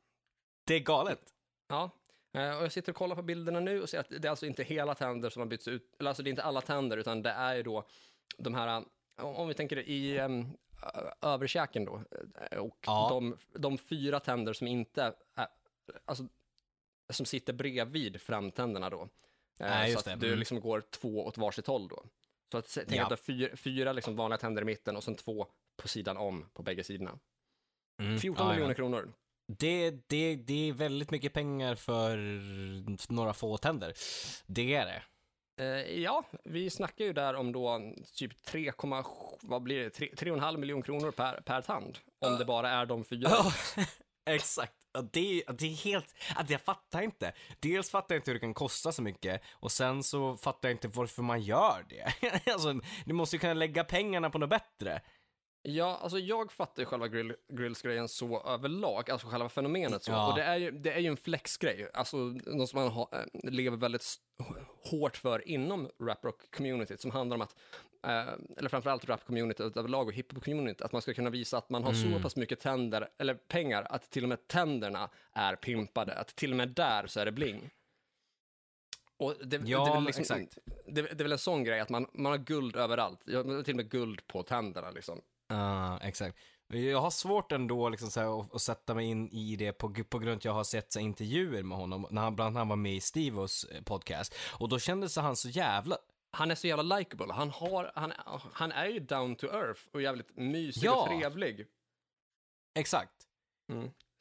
det är galet. Ja, och jag sitter och kollar på bilderna nu och ser att det är alltså inte hela tänder som har bytts ut, eller alltså det är inte alla tänder, utan det är ju då de här, eh, om vi tänker i um, överkäken då, eh, och Ja. de, de fyra tänder som inte är, alltså, som sitter bredvid framtänderna då. Eh, Nej, så att det. du Mm. liksom går två åt varsitt håll då. Så att, tänk Ja. att du har fyra, fyra liksom vanliga tänder i mitten och sen två på sidan om på bägge sidorna. Mm. 14 Ja, ja. miljoner kronor. Det, det, det är väldigt mycket pengar för några få tänder. Det är det. Eh, ja, vi snackar ju där om då typ 3, vad blir det, 3, 3,5 miljoner kronor per, per tand. Om det bara är de fyra. Ja, exakt. Det, är- det är helt, jag fattar inte. Dels fattar jag inte hur det kan kosta så mycket och sen så fattar jag inte varför man gör det. Alltså, du måste ju kunna lägga pengarna på något bättre. Ja, alltså jag fattar ju själva grill, grillsgrejen så överlag, alltså själva fenomenet så. Ja. Och det är, ju, det är ju en flexgrej, alltså något som man ha, eh, lever väldigt hårt för inom raprock-communityt, som handlar om att, eh, eller framförallt rap-communityt överlag och hiphop-communityt, att man ska kunna visa att man har Mm. så pass mycket tänder, eller pengar, att till och med tänderna är pimpade, att till och med där så är det bling. Och det, Ja, det, är väl liksom, exakt. Det, det är väl en sån grej att man, man har guld överallt, till och med guld på tänderna liksom. Ja, exakt. Jag har svårt ändå liksom, så här, att, att sätta mig in i det på, på grund av att jag har sett så här, intervjuer med honom, när han, bland annat han var med i Stivos eh, podcast. Och då kändes han så jävla... han är så jävla likable. Han, har, han, han är ju down to earth och jävligt mysig Ja. och trevlig. Exakt.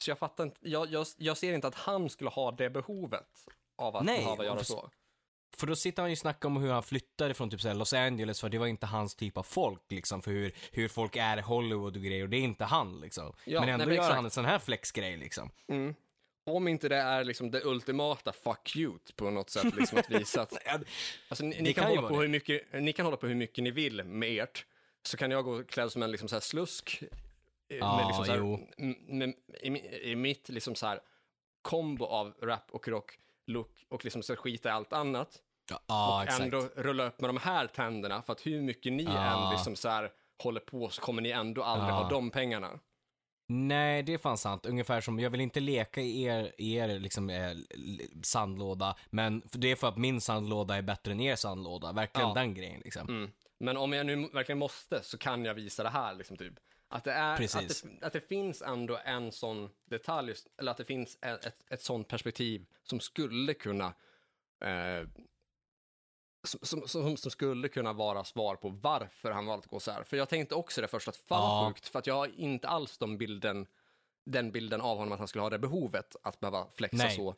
Så jag fattar inte, jag, jag, jag ser inte att han skulle ha det behovet av att Nej, behöva göra så. För då sitter han ju och snackar om hur han flyttade från typ Los Angeles, för det var inte hans typ av folk liksom, för hur, hur folk är i Hollywood och grejer, och det är inte han liksom. Ja, men ändå nej, men gör exakt. han en sån här flexgrej liksom. Mm. Om inte det är liksom det ultimata fuck you på något sätt, liksom att visa att Alltså, ni, ni, kan kan hålla på det. hur mycket, ni kan hålla på hur mycket ni vill med ert, så kan jag gå klädd som en liksom så här slusk. eh, Ja, med liksom så här, med, i, I mitt liksom så här kombo av rap och rock look och liksom här skita i allt annat. Ja och exakt. ändå rulla upp med de här tänderna, för att hur mycket ni Ja. än liksom så här håller på så kommer ni ändå aldrig Ja. ha de pengarna. Nej, det är fan sant. Ungefär som, jag vill inte leka i er, i er liksom, eh, sandlåda, men det är för att min sandlåda är bättre än er sandlåda. Verkligen Ja. den grejen liksom. Mm. Men om jag nu verkligen måste så kan jag visa det här liksom typ. Att det, är, att det, att det finns ändå en sån detalj, eller att det finns ett, ett, ett sånt perspektiv som skulle kunna eh, som, som, som, som skulle kunna vara svar på varför han valt att gå så här. För jag tänkte också det först att fan Ja. sjukt, för att jag har inte alls de bilden, den bilden av honom att han skulle ha det behovet att behöva flexa Nej. så.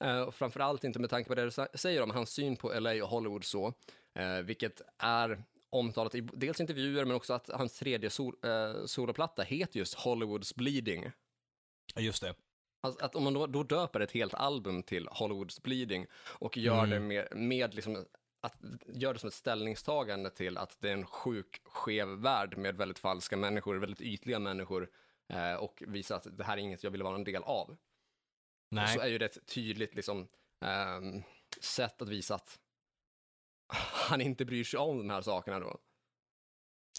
Eh, och framförallt inte med tanke på det du säger om hans syn på LA och Hollywood så, eh, vilket är omtalat i dels intervjuer men också att hans tredje sol, eh, soloplatta heter just Hollywoods Bleeding. Just det. Alltså att om man då, då döper ett helt album till Hollywoods Bleeding och gör Mm. det med, med liksom att gör det som ett ställningstagande till att det är en sjuk, skev värld med väldigt falska människor, väldigt ytliga människor eh, och visa att det här är inget jag vill vara en del av. Nej. Så är ju det ett tydligt liksom, ehm, sätt att visa att han inte bryr sig om de här sakerna då.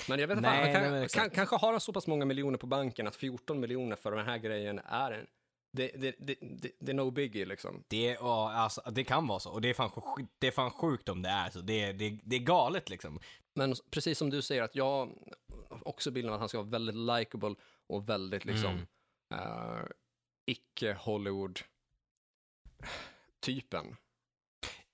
Men jag vet inte, Nej, kan, kanske har han så pass många miljoner på banken att 14 miljoner för den här grejen är en, det, det, det, det, det är no biggie liksom. Det, ja, alltså, det kan vara så, och det är fan, sj- det är fan sjukt om det är så. Det, det, det är galet liksom. Men precis som du säger, att jag också bilden av att han ska vara väldigt likable och väldigt liksom Mm. eh, icke-Hollywood-typen.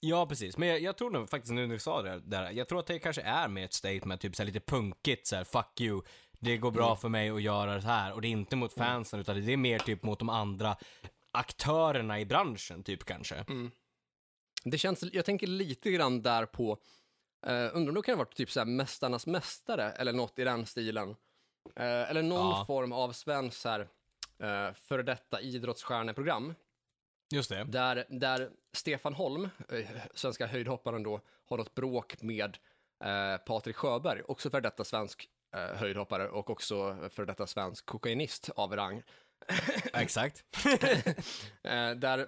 Ja, precis. Men jag, jag tror nog faktiskt nu när du sa det där, jag tror att det kanske är med ett statement, typ så här, lite punkigt så här, fuck you, det går bra Mm. för mig att göra det här. Och det är inte mot fansen, utan det är mer typ mot de andra aktörerna i branschen, typ kanske. Mm. Det känns, jag tänker lite grann där på, eh, undrar om det kan ha varit typ så här Mästarnas Mästare eller något i den stilen. Eh, eller någon Ja. form av svensk så här, eh, före detta idrottsstjärneprogram. Just det. Där, där Stefan Holm, eh, svenska höjdhopparen då, har något bråk med eh, Patrik Sjöberg, också för detta svensk eh, höjdhoppare och också för detta svensk kokainist av rang. Exakt. Eh, där,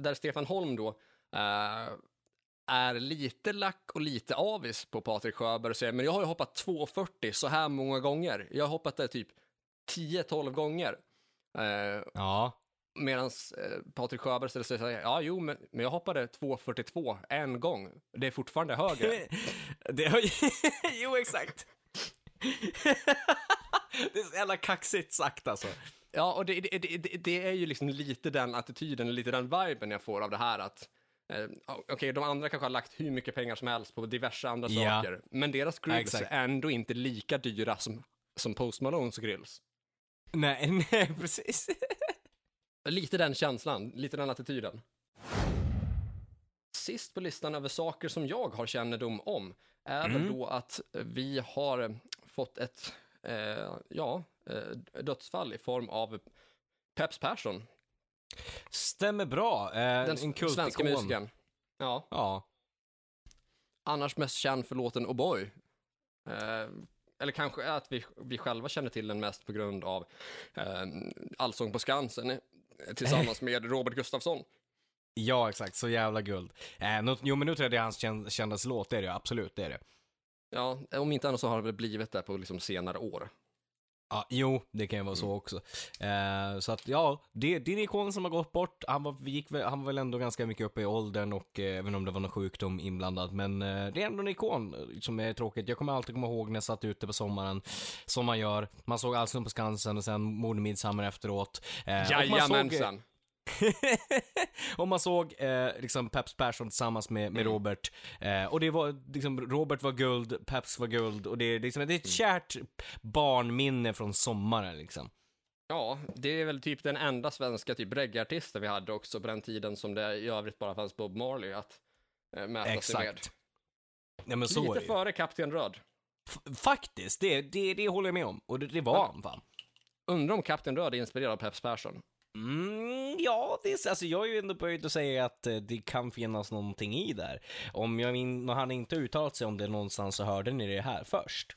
där Stefan Holm då eh, är lite lack och lite avis på Patrik Sjöberg och säger men jag har ju hoppat 2,40 så här många gånger. Jag har hoppat det typ 10-12 gånger. Eh, Ja. Medan eh, Patrik Sjöberg ställer sig och säger ja jo men, men jag hoppade 2,42 en gång. Det är fortfarande högre. det har jo, exakt. det är så jävla kaxigt sagt alltså. Ja, och det, det, det, det- är ju liksom lite den attityden, lite den viben jag får av det här att eh, Okej, de andra kanske har lagt hur mycket pengar som helst på diverse andra Ja. saker, men deras grills Exakt. är ändå inte lika dyra som, som Post Malones grills. Nej, nej, precis. Lite den känslan, lite den attityden. Sist på listan över saker som jag har kännedom om är väl Mm. då att vi har fått ett eh, ja, eh, dödsfall i form av Peps Persson, Stämmer bra. Eh, den en svenska musikern. Ja, Ja. annars mest känd för låten O'boy. Eh, eller kanske att vi, vi själva känner till den mest på grund av eh, Allsång på Skansen tillsammans med Robert Gustafsson. Ja, exakt. Så jävla guld. Eh, nå- jo, men nu tror jag det är hans kän- kändaste låt. Det är det absolut. Det är det. Ja, om inte annat så har det väl blivit det på liksom senare år. Ja, jo, det kan ju vara så Mm. också. Eh, så att ja, det, det är en ikon som har gått bort. Han var, gick, han var väl ändå ganska mycket uppe i åldern och eh, även om det var någon sjukdom inblandad. Men eh, det är ändå en ikon som är tråkigt. Jag kommer alltid komma ihåg när jag satt ute på sommaren, som man gör. Man såg Allsång på Skansen och sen Mordmidsommar efteråt. Eh, och man såg, Jajamensan. och man såg eh, liksom Peps Persson tillsammans med, med Mm. Robert. Eh, och det var liksom, Robert var guld, Peps var guld och det är liksom, det är ett Mm. kärt barnminne från sommaren liksom. Ja, det är väl typ den enda svenska typ reggaeartisten vi hade också på den tiden som det i övrigt bara fanns Bob Marley att eh, mäta sig med. Exakt. Ja men så är Lite det före Kapten Röd. F- Faktiskt, det, det, det håller jag med om. Och det, det var han fan. Undrar om Kapten Röd är inspirerad av Peps Persson. Mm, ja, det är, alltså jag är ju ändå böjd att säga att eh, det kan finnas någonting i där. Om jag när han inte uttalat sig om det någonstans så hörde ni det här först.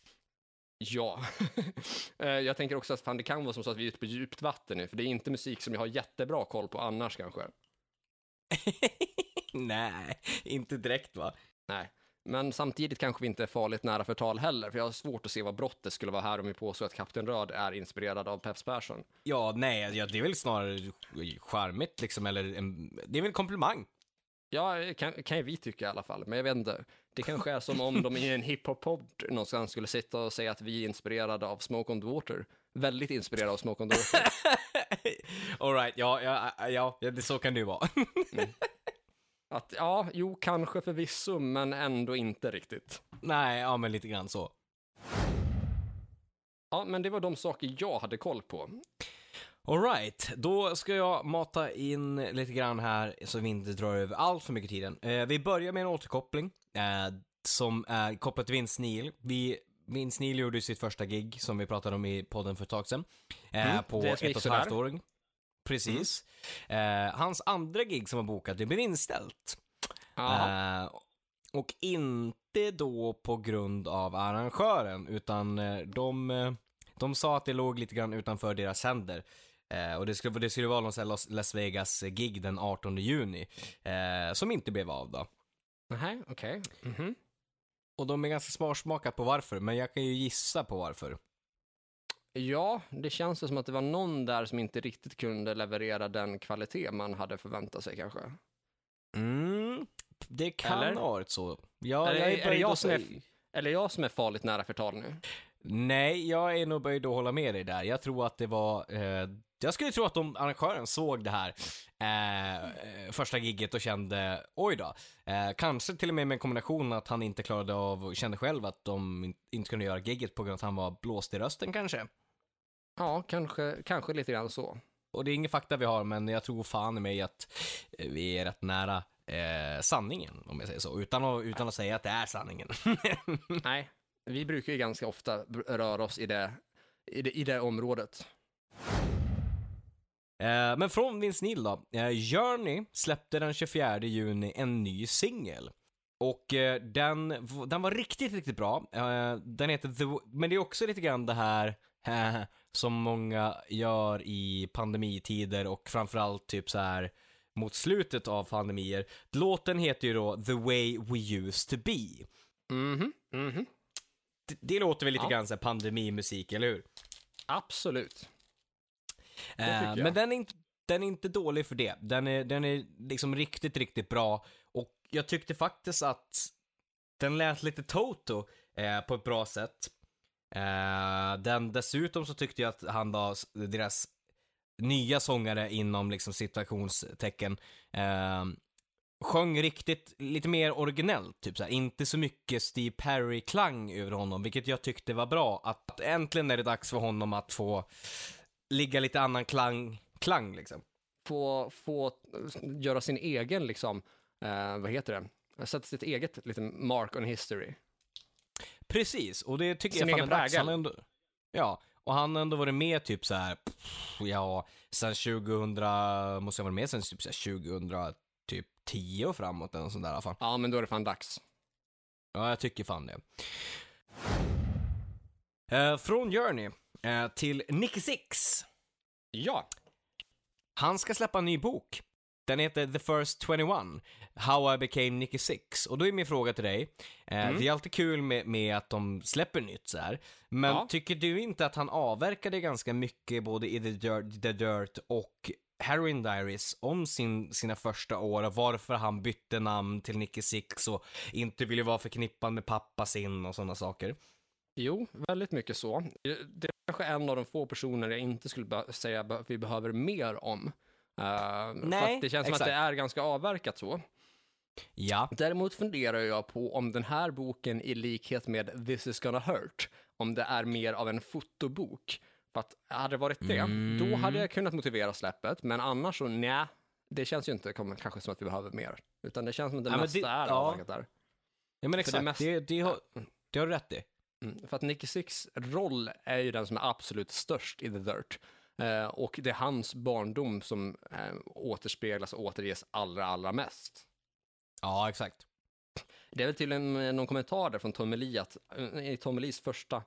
Ja. Eh, jag tänker också att fan, det kan vara som så att vi är ute på djupt vatten nu, för det är inte musik som jag har jättebra koll på annars kanske. Nej, inte direkt va? Nej. Men samtidigt kanske vi inte är farligt nära förtal heller, för jag har svårt att se vad brottet skulle vara här om vi påstår att Kapten Röd är inspirerad av Peps Persson. Ja, nej, ja, det är väl snarare charmigt liksom, eller en, det är väl en komplimang. Ja, kan, kan ju vi tycka i alla fall, men jag vet inte. Det kanske är som om de i en hiphop-podd någonstans skulle sitta och säga att vi är inspirerade av Smoke on the Water. Väldigt inspirerade av Smoke on the Water. Alright, ja, ja, ja, ja, det, så kan det ju vara. Att ja, jo, kanske förvisso, men ändå inte riktigt. nej, ja men lite grann så. Ja, men det var de saker jag hade koll på. Alright, då ska jag mata in lite grann här så vi inte drar över allt för mycket tiden. Eh, vi börjar med en återkoppling eh, som är kopplad till Vince Neil. Vi, Vince Neil gjorde sitt första gig som vi pratade om i podden för ett tag sedan. Eh, Mm, på ett och ett halvt år. Precis. Eh, hans andra gig som var bokat, det blev inställt. Eh, och inte då på grund av arrangören, utan eh, de, eh, de sa att det låg lite grann utanför deras händer. Eh, och det skulle, det skulle vara någon sån Las- Vegas-gig den 18 juni, eh, som inte blev av då. nej, okej. Mhm. Och de är ganska sparsmakat på varför, men jag kan ju gissa på varför. Ja, det känns som att det var någon där som inte riktigt kunde leverera den kvalitet man hade förväntat sig kanske. Mm, det kan Eller? ha varit så. Ja, Eller jag är är det jag som är- Eller jag som är farligt nära förtal nu. Nej, jag är nog böjd att hålla med dig där. Jag tror att det var, eh, jag skulle tro att de, arrangören såg det här eh, första gigget och kände, oj då. Eh, kanske till och med med en kombination att han inte klarade av, och kände själv att de in- inte kunde göra gigget på grund av att han var blåst i rösten kanske. Ja, kanske, kanske lite grann så. Och det är ingen fakta vi har, men jag tror fan i mig att eh, vi är rätt nära eh, sanningen, om jag säger så. Utan att, utan att säga att det är sanningen. Nej, vi brukar ju ganska ofta röra oss i det, i det, i det området. Eh, men från Vince Neil då. Eh, Journey släppte den 24 juni en ny singel. Och eh, den, den var riktigt, riktigt bra. Eh, den heter The... Men det är också lite grann det här som många gör i pandemitider och framförallt typ så här mot slutet av pandemier. Låten heter ju då The Way We Used To Be. Mhm, mhm. Det, det låter väl lite Ja. grann så här pandemimusik, eller hur? Absolut. Eh, men den är, inte, den är inte dålig för det. Den är, den är liksom riktigt, riktigt bra. Och jag tyckte faktiskt att den lät lite Toto eh, på ett bra sätt. Eh, den, dessutom så tyckte jag att han var deras nya sångare inom liksom situationstecken eh, sjöng riktigt, lite mer originellt, typ såhär. Inte så mycket Steve Perry-klang över honom, vilket jag tyckte var bra. Att, äntligen är det dags för honom att få ligga lite annan klang, klang liksom. Få, få göra sin egen, liksom, eh, vad heter det? Sätta sitt eget lite mark on history. Precis, och det tycker Sin jag fan är dags. Han ändå, ja, och han har ändå varit med typ så här, pff, ja, sen 2000, måste jag vara med sen typ så här 2000, typ 10 och framåt eller sånt där i alla fall. Ja, men då är det fan dags. Ja, jag tycker fan det. Eh, från Journey eh, till Nicky Six. Ja. Han ska släppa en ny bok. Den heter The First 21, How I Became Nicky Six. Och då är min fråga till dig, eh, Mm. det är alltid kul med, med att de släpper nytt så här. men Ja. tycker du inte att han avverkade ganska mycket både i The Dirt, The Dirt och Heroin Diaries om sin, sina första år och varför han bytte namn till Nicky Six och inte ville vara förknippad med pappa sin och sådana saker? Jo, väldigt mycket så. Det är kanske en av de få personer jag inte skulle säga att vi behöver mer om. För Nej, det känns som exakt. att det är ganska avverkat så. Ja. Däremot funderar jag på om den här boken i likhet med This is gonna hurt, om det är mer av en fotobok. För att hade det varit det, Mm. då hade jag kunnat motivera släppet, men annars så nej, det känns ju inte kanske som att vi behöver mer. Utan det känns som att det Ja, mesta det- är ja. där. ja, men det exakt. mest- Det, det, har, det har du rätt i. Mm, för att Nicky Six roll är ju den som är absolut störst i The Dirt. Eh, och det är hans barndom som eh, återspeglas och återges allra, allra mest. Ja, exakt. Det är väl till en, någon kommentar där från Tommy Lee att, eh, i Tommy Lees första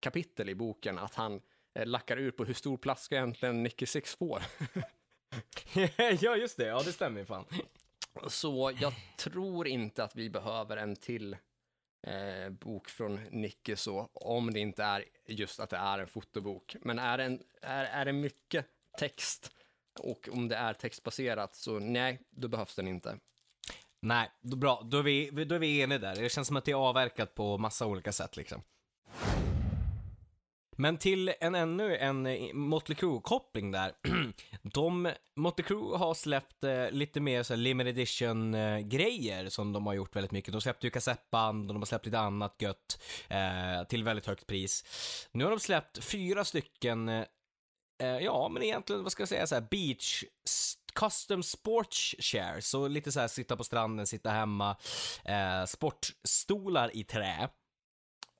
kapitel i boken, att han lackar ur på hur stor plats ska egentligen Nicky Six få. ja, just det. Ja, det stämmer ju fan. Så jag tror inte att vi behöver en till eh, bok från Nicke så, om det inte är just att det är en fotobok. Men är det, en, är, är det mycket text och om det är textbaserat så nej, då behövs den inte. Nej, då, bra. Då är, vi, då är vi eniga där. Det känns som att det är avverkat på massa olika sätt liksom. Men till en ännu en eh, Motley Crue-koppling där. De, Motley Crue har släppt eh, lite mer så här limited edition-grejer eh, som de har gjort väldigt mycket. De släppte ju kassettband och de har släppt lite annat gött eh, till väldigt högt pris. Nu har de släppt fyra stycken, eh, eh ja men egentligen, vad ska jag säga, så här beach custom sports shares, så lite så här sitta på stranden, sitta hemma, eh, sportstolar i trä.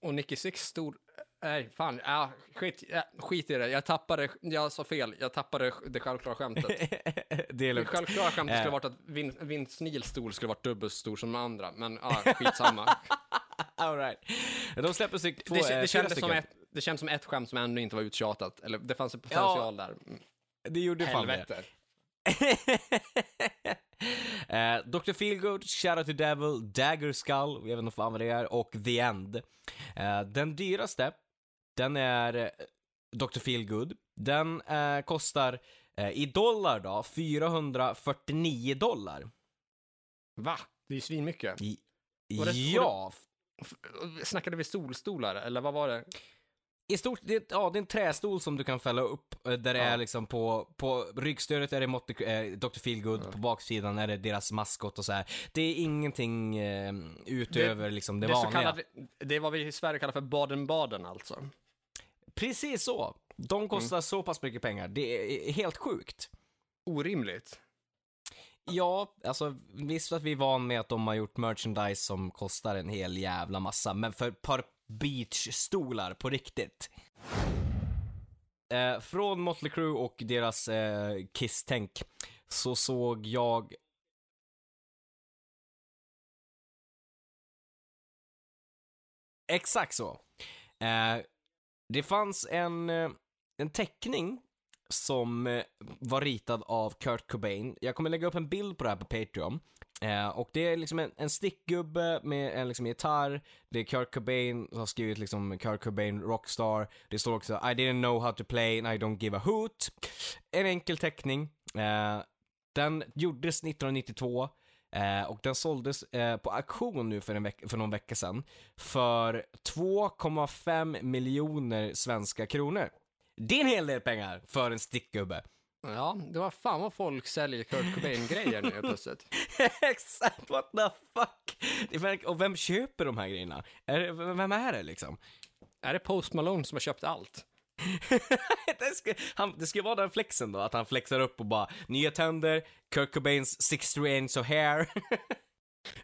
Och Nicky Six stor, nej fan, ja, skit, ja, skit i det, jag tappade, jag sa fel, jag tappade det självklara skämtet. det är Det självklara skämtet skulle Eh. varit att Vin, Vince Neils stol skulle varit dubbelt så stor som de andra, men ja, skitsamma. All right. De släpper styck, två, det, eh, det, fyra kändes som ett, det kändes som ett skämt som ännu inte var uttjatat, eller det fanns en potential där. Mm, Det gjorde fan det. Helvete. eh, Dr. Feelgood, Shadow to Devil, Dagger Skull, jag vet inte fan vad det är, och The End. Eh, den dyraste, den är eh, Dr. Feelgood. Den eh, kostar eh, i dollar då, 449 dollar. Va? Det är ju svinmycket. I, Var det- ja, F- Snackade vi solstolar, eller vad var det? I stort, det, ja, det är en trästol som du kan fälla upp, eh, där det Ja. är liksom på, på ryggstödet är det Motte, eh, Dr. Feelgood, Ja. på baksidan är det deras maskot och så här. Det är ingenting eh, utöver liksom det, det, så vanliga. kallade, det är vad vi i Sverige kallar för Baden-Baden alltså. Precis så. De kostar så pass mycket pengar. Det är helt sjukt. Orimligt. Ja, alltså visst att vi är van med att de har gjort merchandise som kostar en hel jävla massa, men för ett par beachstolar på riktigt. eh, från Motley Crue och deras eh, Kiss-tänk så såg jag Exakt så. Eh, det fanns en, eh, en teckning som eh, var ritad av Kurt Cobain. Jag kommer lägga upp en bild på det här på Patreon. Eh, och det är liksom en, en stickgubbe med en liksom gitarr. Det är Kurt Cobain som har skrivit liksom Kurt Cobain Rockstar. Det står också I didn't know how to play and I don't give a hoot. En enkel teckning. Eh, den gjordes 1992. Eh, och den såldes eh, på auktion nu för, en veck- för någon vecka sedan för 2,5 miljoner svenska kronor. Det är en hel del pengar för en stickgubbe. Ja, det var fan vad folk säljer Kurt Cobain-grejer nu plötsligt. Exakt, what the fuck? Och vem köper de här grejerna? Är det, vem är det liksom? Är det Post Malone som har köpt allt? det, ska, han, det ska vara den flexen då, att han flexar upp och bara nya tänder, Kurt Cobains 60 inch of hair.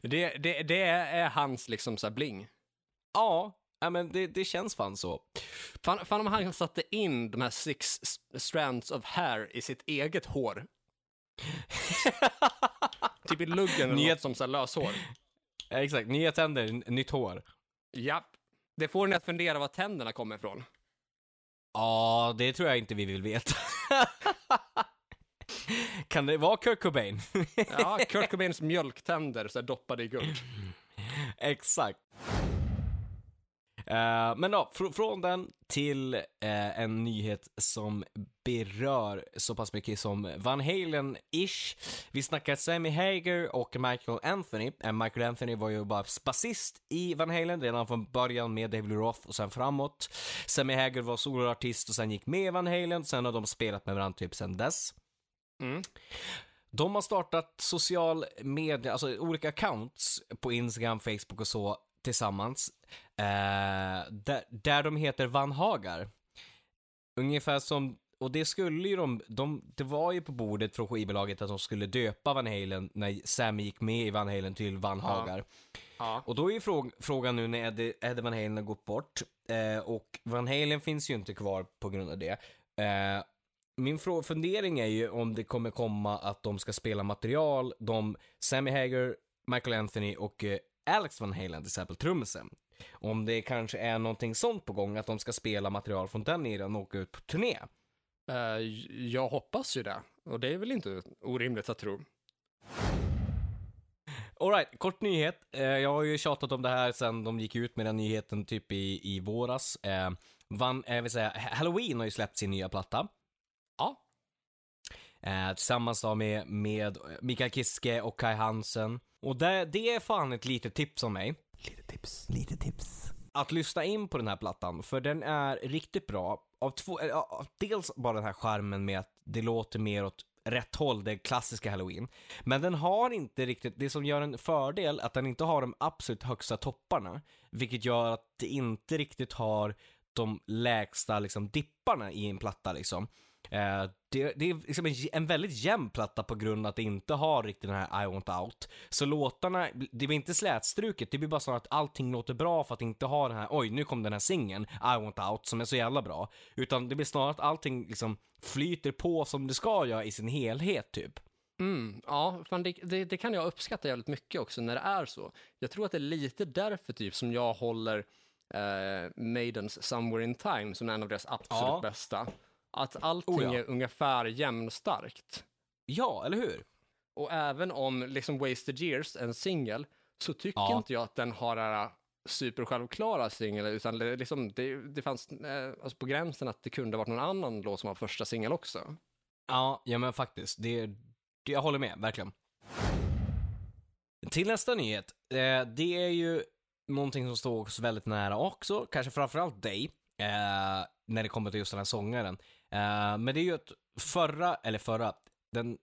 Det, det, det är hans liksom så bling. ja, men det, det känns fan så. Fan, fan om han satte in de här six strands of hair i sitt eget hår. typ i luggen eller Nya- något som så här löshår. Exakt, nya tänder, nytt hår. Japp. Det får en att fundera var tänderna kommer ifrån. Ja, det tror jag inte vi vill veta. kan det vara Kurt Cobain? Ja, Kurt Cobains mjölktänder så doppade i guld. Exakt. Eh, men då, fr- från den till eh, en nyhet som berör så pass mycket som Van Halen-ish. Vi snackar Sammy Hager och Michael Anthony. Eh, Michael Anthony var ju bara basist i Van Halen redan från början med David Roth och sen framåt. Sammy Hager var soloartist och sen gick med i Van Halen, sen har de spelat med varandra typ sen dess. Mm. De har startat social media, alltså olika accounts på Instagram, Facebook och så tillsammans. Eh, där, där de heter Van Hagar. Ungefär som, och det skulle ju de, de, det var ju på bordet från skivbolaget att de skulle döpa Van Halen när Sammy gick med i Van Halen till Van Ja. Hagar. Ja. Och då är ju fråg, frågan nu när Eddie, Eddie Van Halen har gått bort eh, och Van Halen finns ju inte kvar på grund av det. Eh, min fundering är ju om det kommer komma att de ska spela material, de, Sammy Hager, Michael Anthony och eh, Alex Van Halen till exempel, trummisen. Om det kanske är någonting sånt på gång, att de ska spela material från den eran och åka ut på turné. Eh, jag hoppas ju det. Och det är väl inte orimligt att tro. Alright, kort nyhet. Eh, jag har ju tjatat om det här sen de gick ut med den nyheten typ i, i våras. Eh, Van, eh, vill säga, Halloween har ju släppt sin nya platta. Ja. Eh, tillsammans då med, med Mikael Kiske och Kai Hansen. Och det, det är fan ett litet tips om mig. Lite tips, lite tips. Att lyssna in på den här plattan, för den är riktigt bra. Av två, ja, dels bara den här charmen med att det låter mer åt rätt håll, det klassiska halloween. Men den har inte riktigt, det som gör en fördel, att den inte har de absolut högsta topparna. Vilket gör att det inte riktigt har de lägsta liksom dipparna i en platta liksom. Eh, det, det är liksom en, en väldigt jämn platta på grund av att det inte har riktigt den här I want out. Så låtarna, det blir inte slätstruket, det blir bara så att allting låter bra för att inte ha den här, oj nu kom den här singeln, I want out, som är så jävla bra. Utan det blir snarare att allting liksom flyter på som det ska göra i sin helhet typ. Mm, ja, fan det, det, det kan jag uppskatta jävligt mycket också när det är så. Jag tror att det är lite därför typ som jag håller eh, Maidens Somewhere in Time som en av deras absolut Ja. bästa. Att allting Oh ja. är ungefär jämnstarkt. Ja, eller hur? Och även om liksom Wasted Years är en singel så tycker Ja. inte jag att den har det här supersjälvklara singel utan det, liksom, det, det fanns eh, alltså på gränsen att det kunde varit någon annan låt som var första singel också. Ja, ja men faktiskt. Det, det, jag håller med, verkligen. Till nästa nyhet. Eh, det är ju någonting som står oss väldigt nära också, kanske framförallt dig, eh, när det kommer till just den här sångaren. Eh, men det är ju att förra, eller förra, den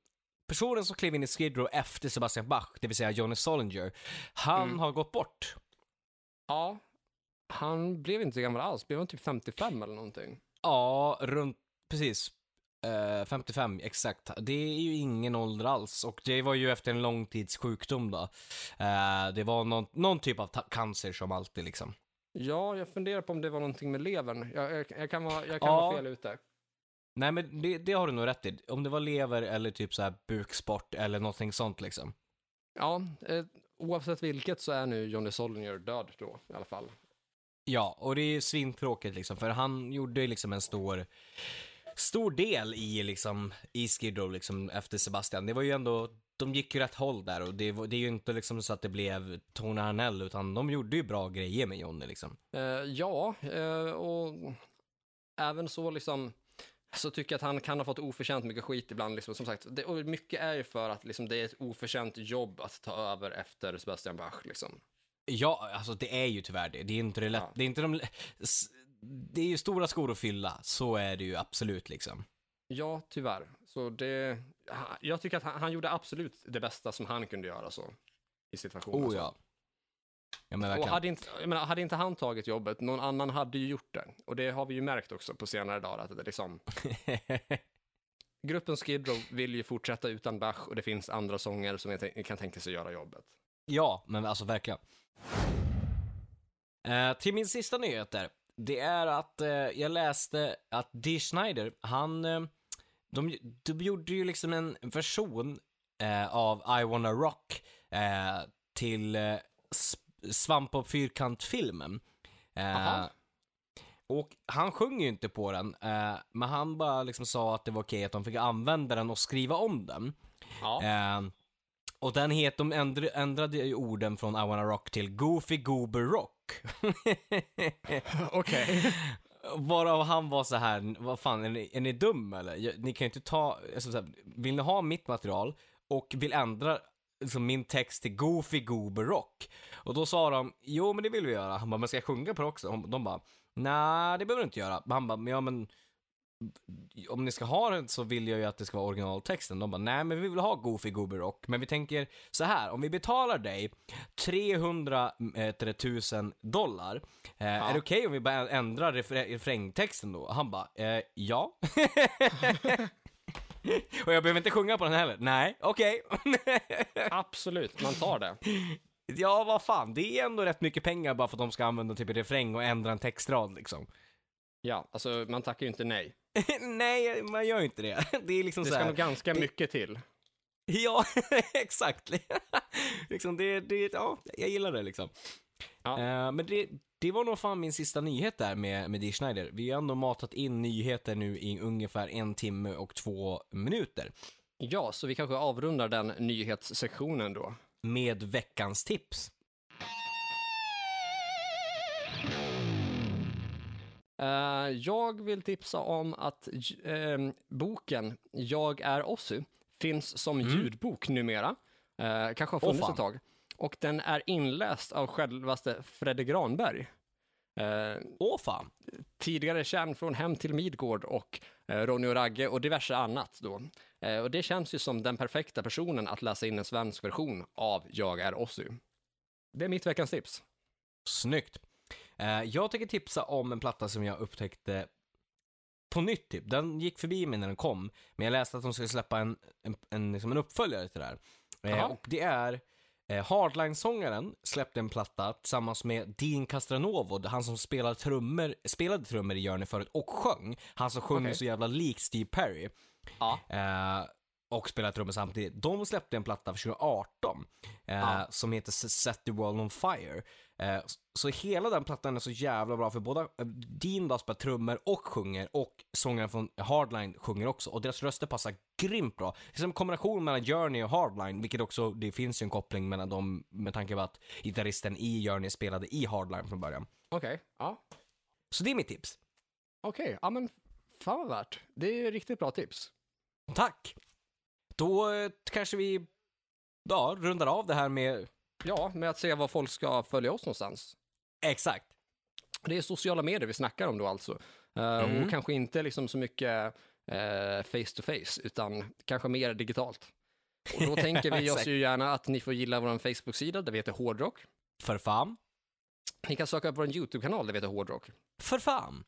personen som klev in i Skid Row efter Sebastian Bach, det vill säga Johnny Solinger, han Mm. har gått bort. Ja, han blev inte så gammal alls, blev han typ 55 eller någonting? Ja, runt, precis. Eh, 55, exakt. Det är ju ingen ålder alls och det var ju efter en lång tids sjukdom då. Eh, det var någon, någon typ av cancer som alltid liksom. Ja, jag funderar på om det var någonting med levern. Jag, jag, jag kan vara, jag kan Ja. vara fel ute. Nej men det, det har du nog rätt i. Om det var lever eller typ så här buksport eller någonting sånt liksom. Ja, eh, oavsett vilket så är nu Johnny Solinger död då i alla fall. Ja, och det är ju svintråkigt liksom, för han gjorde liksom en stor, stor del i liksom, i Skid Row liksom efter Sebastian. Det var ju ändå, de gick ju rätt håll där och det, det är ju inte liksom så att det blev Tony Harnell, utan de gjorde ju bra grejer med Johnny liksom. Eh, ja, eh, och även så liksom så tycker jag att han kan ha fått oförtjänt mycket skit ibland. Liksom. Som sagt, det, och mycket är ju för att liksom, det är ett oförtjänt jobb att ta över efter Sebastian Bach. Liksom. Ja, alltså det är ju tyvärr det. Det är inte det lätt, Ja. det är inte de, det är ju stora skor att fylla, så är det ju absolut liksom. Ja, tyvärr. Så det, jag tycker att han, han gjorde absolut det bästa som han kunde göra så, i situationen. Oh så. Ja. Men Och hade inte, menar, hade inte han tagit jobbet, någon annan hade ju gjort det. Och det har vi ju märkt också på senare dagar, att det liksom, gruppen Skid Row vill ju fortsätta utan Bach och det finns andra sånger som kan tänka sig göra jobbet. Ja, men alltså verkligen. Eh, till min sista nyhet där. Det är att eh, jag läste att Dee Schneider, han, eh, de, de gjorde ju liksom en version eh, av I wanna rock eh, till eh, Svamp och fyrkant-filmen. Eh, och han sjöng ju inte på den, eh, men han bara liksom sa att det var okej att de fick använda den och skriva om den. Ja. Eh, och den het, de ändr, ändrade ju orden från I wanna rock till Goofy Goober Rock. Okej. Varav han var så här, vad fan, är ni, är ni dum eller? Jag- Ni kan ju inte ta, alltså, så här, vill ni ha mitt material och vill ändra liksom, min text till Goofy Goober Rock? Och då sa de, jo men det vill vi göra. Han bara, men ska jag sjunga på det också? De bara, nej det behöver du inte göra. Han bara, men ja men om ni ska ha den så vill jag ju att det ska vara originaltexten. De bara, nej men vi vill ha Goofy Goober Rock. Men vi tänker så här, om vi betalar dig 300 eh, 000 dollar, eh, är det okej om vi bara ändrar refrä- refrängtexten då? Han bara, eh, ja. Och jag behöver inte sjunga på den heller. Nej, okej. Absolut, man tar det. ja, vad fan, det är ändå rätt mycket pengar bara för att de ska använda typ en refräng och ändra en textrad liksom. Ja, alltså man tackar ju inte nej. Nej, man gör ju inte det. Det är liksom Det så ska här. nog ganska mycket till. Ja, exakt. liksom det, det, ja, jag gillar det liksom. Ja. Eh, men det, det var nog fan min sista nyhet där med, med Dee Schneider. Vi har ändå matat in nyheter nu i ungefär en timme och två minuter. Ja, så vi kanske avrundar den nyhetssektionen då. Med veckans tips. Eh, jag vill tipsa om att eh, boken Jag är Ossi finns som ljudbok numera. Eh, kanske har funnits fan. ett tag. Och den är inläst av självaste Fredde Granberg. Eh, Åh fan. tidigare känd från Hem till Midgård och eh, Ronny och Ragge och diverse annat då. Eh, och det känns ju som den perfekta personen att läsa in en svensk version av Jag är Ossi. Det är mitt veckans tips. Snyggt. Eh, jag tänker tipsa om en platta som jag upptäckte på nytt typ. Den gick förbi mig när den kom, men jag läste att de skulle släppa en, en, en, liksom en uppföljare till det här. Eh, och det är Hardline-sångaren släppte en platta tillsammans med Dean Castranovo, han som spelade trummor, spelade trummor i Journey förut och sjöng. Han som sjunger Okej. så jävla lik Steve Perry. Ja. Eh, och spelade trummor samtidigt. De släppte en platta för 2018 eh, Ja. som heter Set the World on Fire. Eh, så hela den plattan är så jävla bra för båda, eh, Dean då spelar trummor och sjunger och sångaren från Hardline sjunger också och deras röster passar grymt bra. Det är som en kombination mellan Journey och Hardline, vilket också, det finns ju en koppling mellan dem med tanke på att gitarristen i Journey spelade i Hardline från början. Okej, ja. Så det är mitt tips. Okej, ja men fan vad värt. Det är riktigt bra tips. Tack! Då eh, kanske vi, ja, rundar av det här med, Ja, med att se var folk ska följa oss någonstans. Exakt. Det är sociala medier vi snackar om då alltså. Eh, Mm. Och kanske inte liksom så mycket face to face, utan kanske mer digitalt. Och då tänker vi oss ju gärna att ni får gilla vår Facebook-sida där vi heter Hårdrock. För fan. Ni kan söka på vår YouTube-kanal där vi heter Hårdrock. För fan.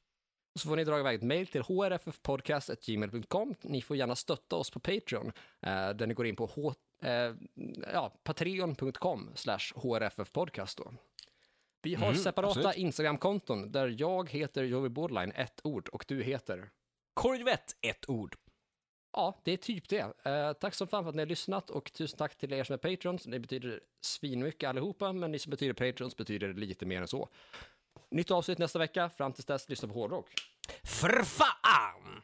Så får ni dra iväg ett mejl till hrffpodcast.gmail.com. Ni får gärna stötta oss på Patreon, eh, där ni går in på h- eh, ja, patreon.com slash hrffpodcast då. Vi har Mm, separata. Instagram-konton där jag heter Joey Borderline, ett ord, och du heter... Korvett, ett ord. Ja, det är typ det. Eh, tack så fan för att ni har lyssnat och tusen tack till er som är patrons. Det betyder svinmycket allihopa, men ni som betyder patrons betyder lite mer än så. Nytt avsnitt nästa vecka. Fram tills dess, lyssna på hårdrock. För fan!